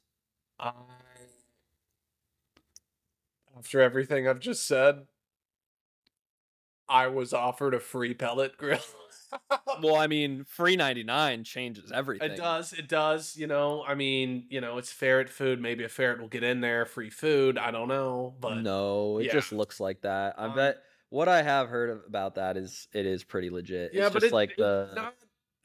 I, after everything I've just said, I was offered a free pellet grill. *laughs* Well, I mean, free ninety nine changes everything. It does. It does. You know, I mean, you know, it's ferret food. Maybe a ferret will get in there. Free food. I don't know. But no, it yeah. just looks like that. I Um, bet what I have heard of, about that is it is pretty legit. yeah, it's but just it, like the not.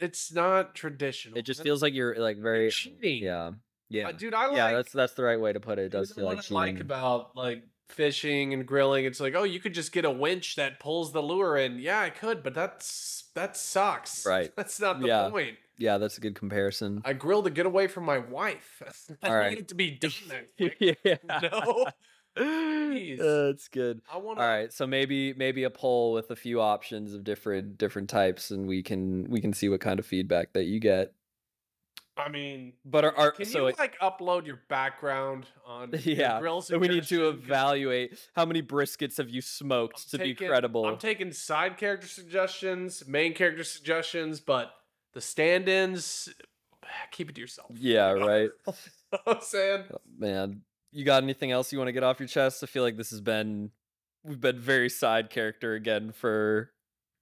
It's not traditional. it just feels like you're like very cheating. yeah yeah Uh, dude. I like. yeah. That's that's the right way to put it. It does know feel what like I like cheating. about like fishing and grilling. It's like, oh, you could just get a winch that pulls the lure in. Yeah, I could, but that's that sucks. *laughs* Right. That's not the Yeah. point. yeah, that's a good comparison. I grill to get away from my wife. *laughs* I All right. need it to be done that *laughs* quick. yeah, No. That's good. I want All right, so maybe maybe a poll with a few options of different different types, and we can we can see what kind of feedback that you get. I mean, But our, our can so you it- like upload your background on *laughs* yeah, grill so we need to evaluate how many briskets have you smoked I'm to be credible. I'm taking side character suggestions, main character suggestions, but the stand-ins, *sighs* keep it to yourself. yeah, right. *laughs* You know what I'm saying? Oh, man, you got anything else you want to get off your chest? I feel like this has been we've been very side character again for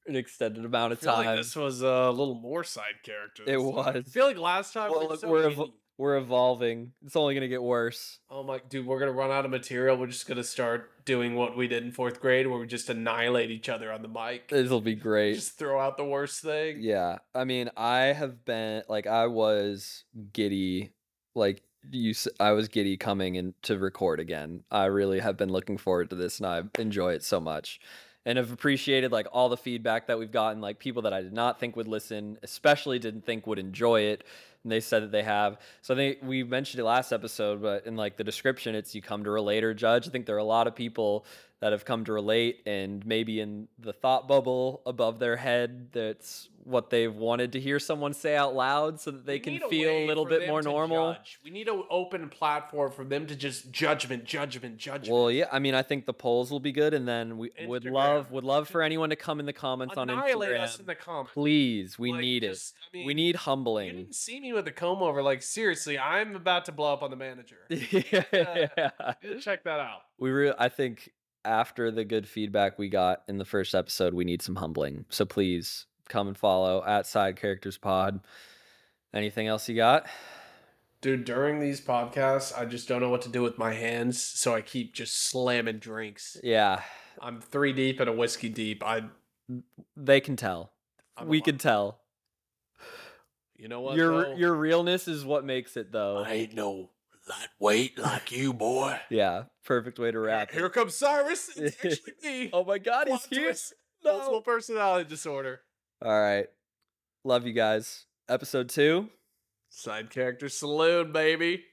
an extended amount of time. like this was uh, a little more side character. It this time. I feel like last time Well, we look, so we're We're evolving. It's only gonna get worse. Oh my dude, we're gonna run out of material. We're just gonna start doing what we did in fourth grade, where we just annihilate each other on the mic. This'll be great. Just throw out the worst thing. Yeah, I mean, I have been like I was giddy, like you. I was giddy coming in to record again. I really have been looking forward to this, and I enjoy it so much. and have appreciated like all the feedback that we've gotten. Like people that I did not think would listen, especially didn't think would enjoy it, and they said that they have. So I think we mentioned it last episode, but in like the description, it's you come to relate or judge. I think there are a lot of people that have come to relate and maybe in the thought bubble above their head that's what they've wanted to hear someone say out loud so that they We can a feel a little bit more normal. judge. We need an open platform for them to just judgment, judgment, judgment. Well, yeah, I mean, I think the polls will be good, and then we would love would love for anyone to come in the comments on Annihilate Instagram. us in the comments. Please, we Like, need just- it. I mean, we need humbling. You didn't see me with the comb over. Like seriously, I'm about to blow up on the manager. *laughs* yeah. Check that out. We re- I think after the good feedback we got in the first episode, we need some humbling. So please come and follow at Side Characters Pod. Anything else you got? Dude, during these podcasts, I just don't know what to do with my hands, so I keep just slamming drinks. Yeah, I'm three deep and a whiskey deep. I, they can tell. I'm we can tell. you know what? Your though? your realness is what makes it though. I ain't no lightweight like you, boy. Yeah, perfect way to wrap. Here comes Cyrus. It's *laughs* actually me. Oh my god, he's here. twist. Multiple No. personality disorder. All right. Love you guys. Episode 2. Side character saloon, baby.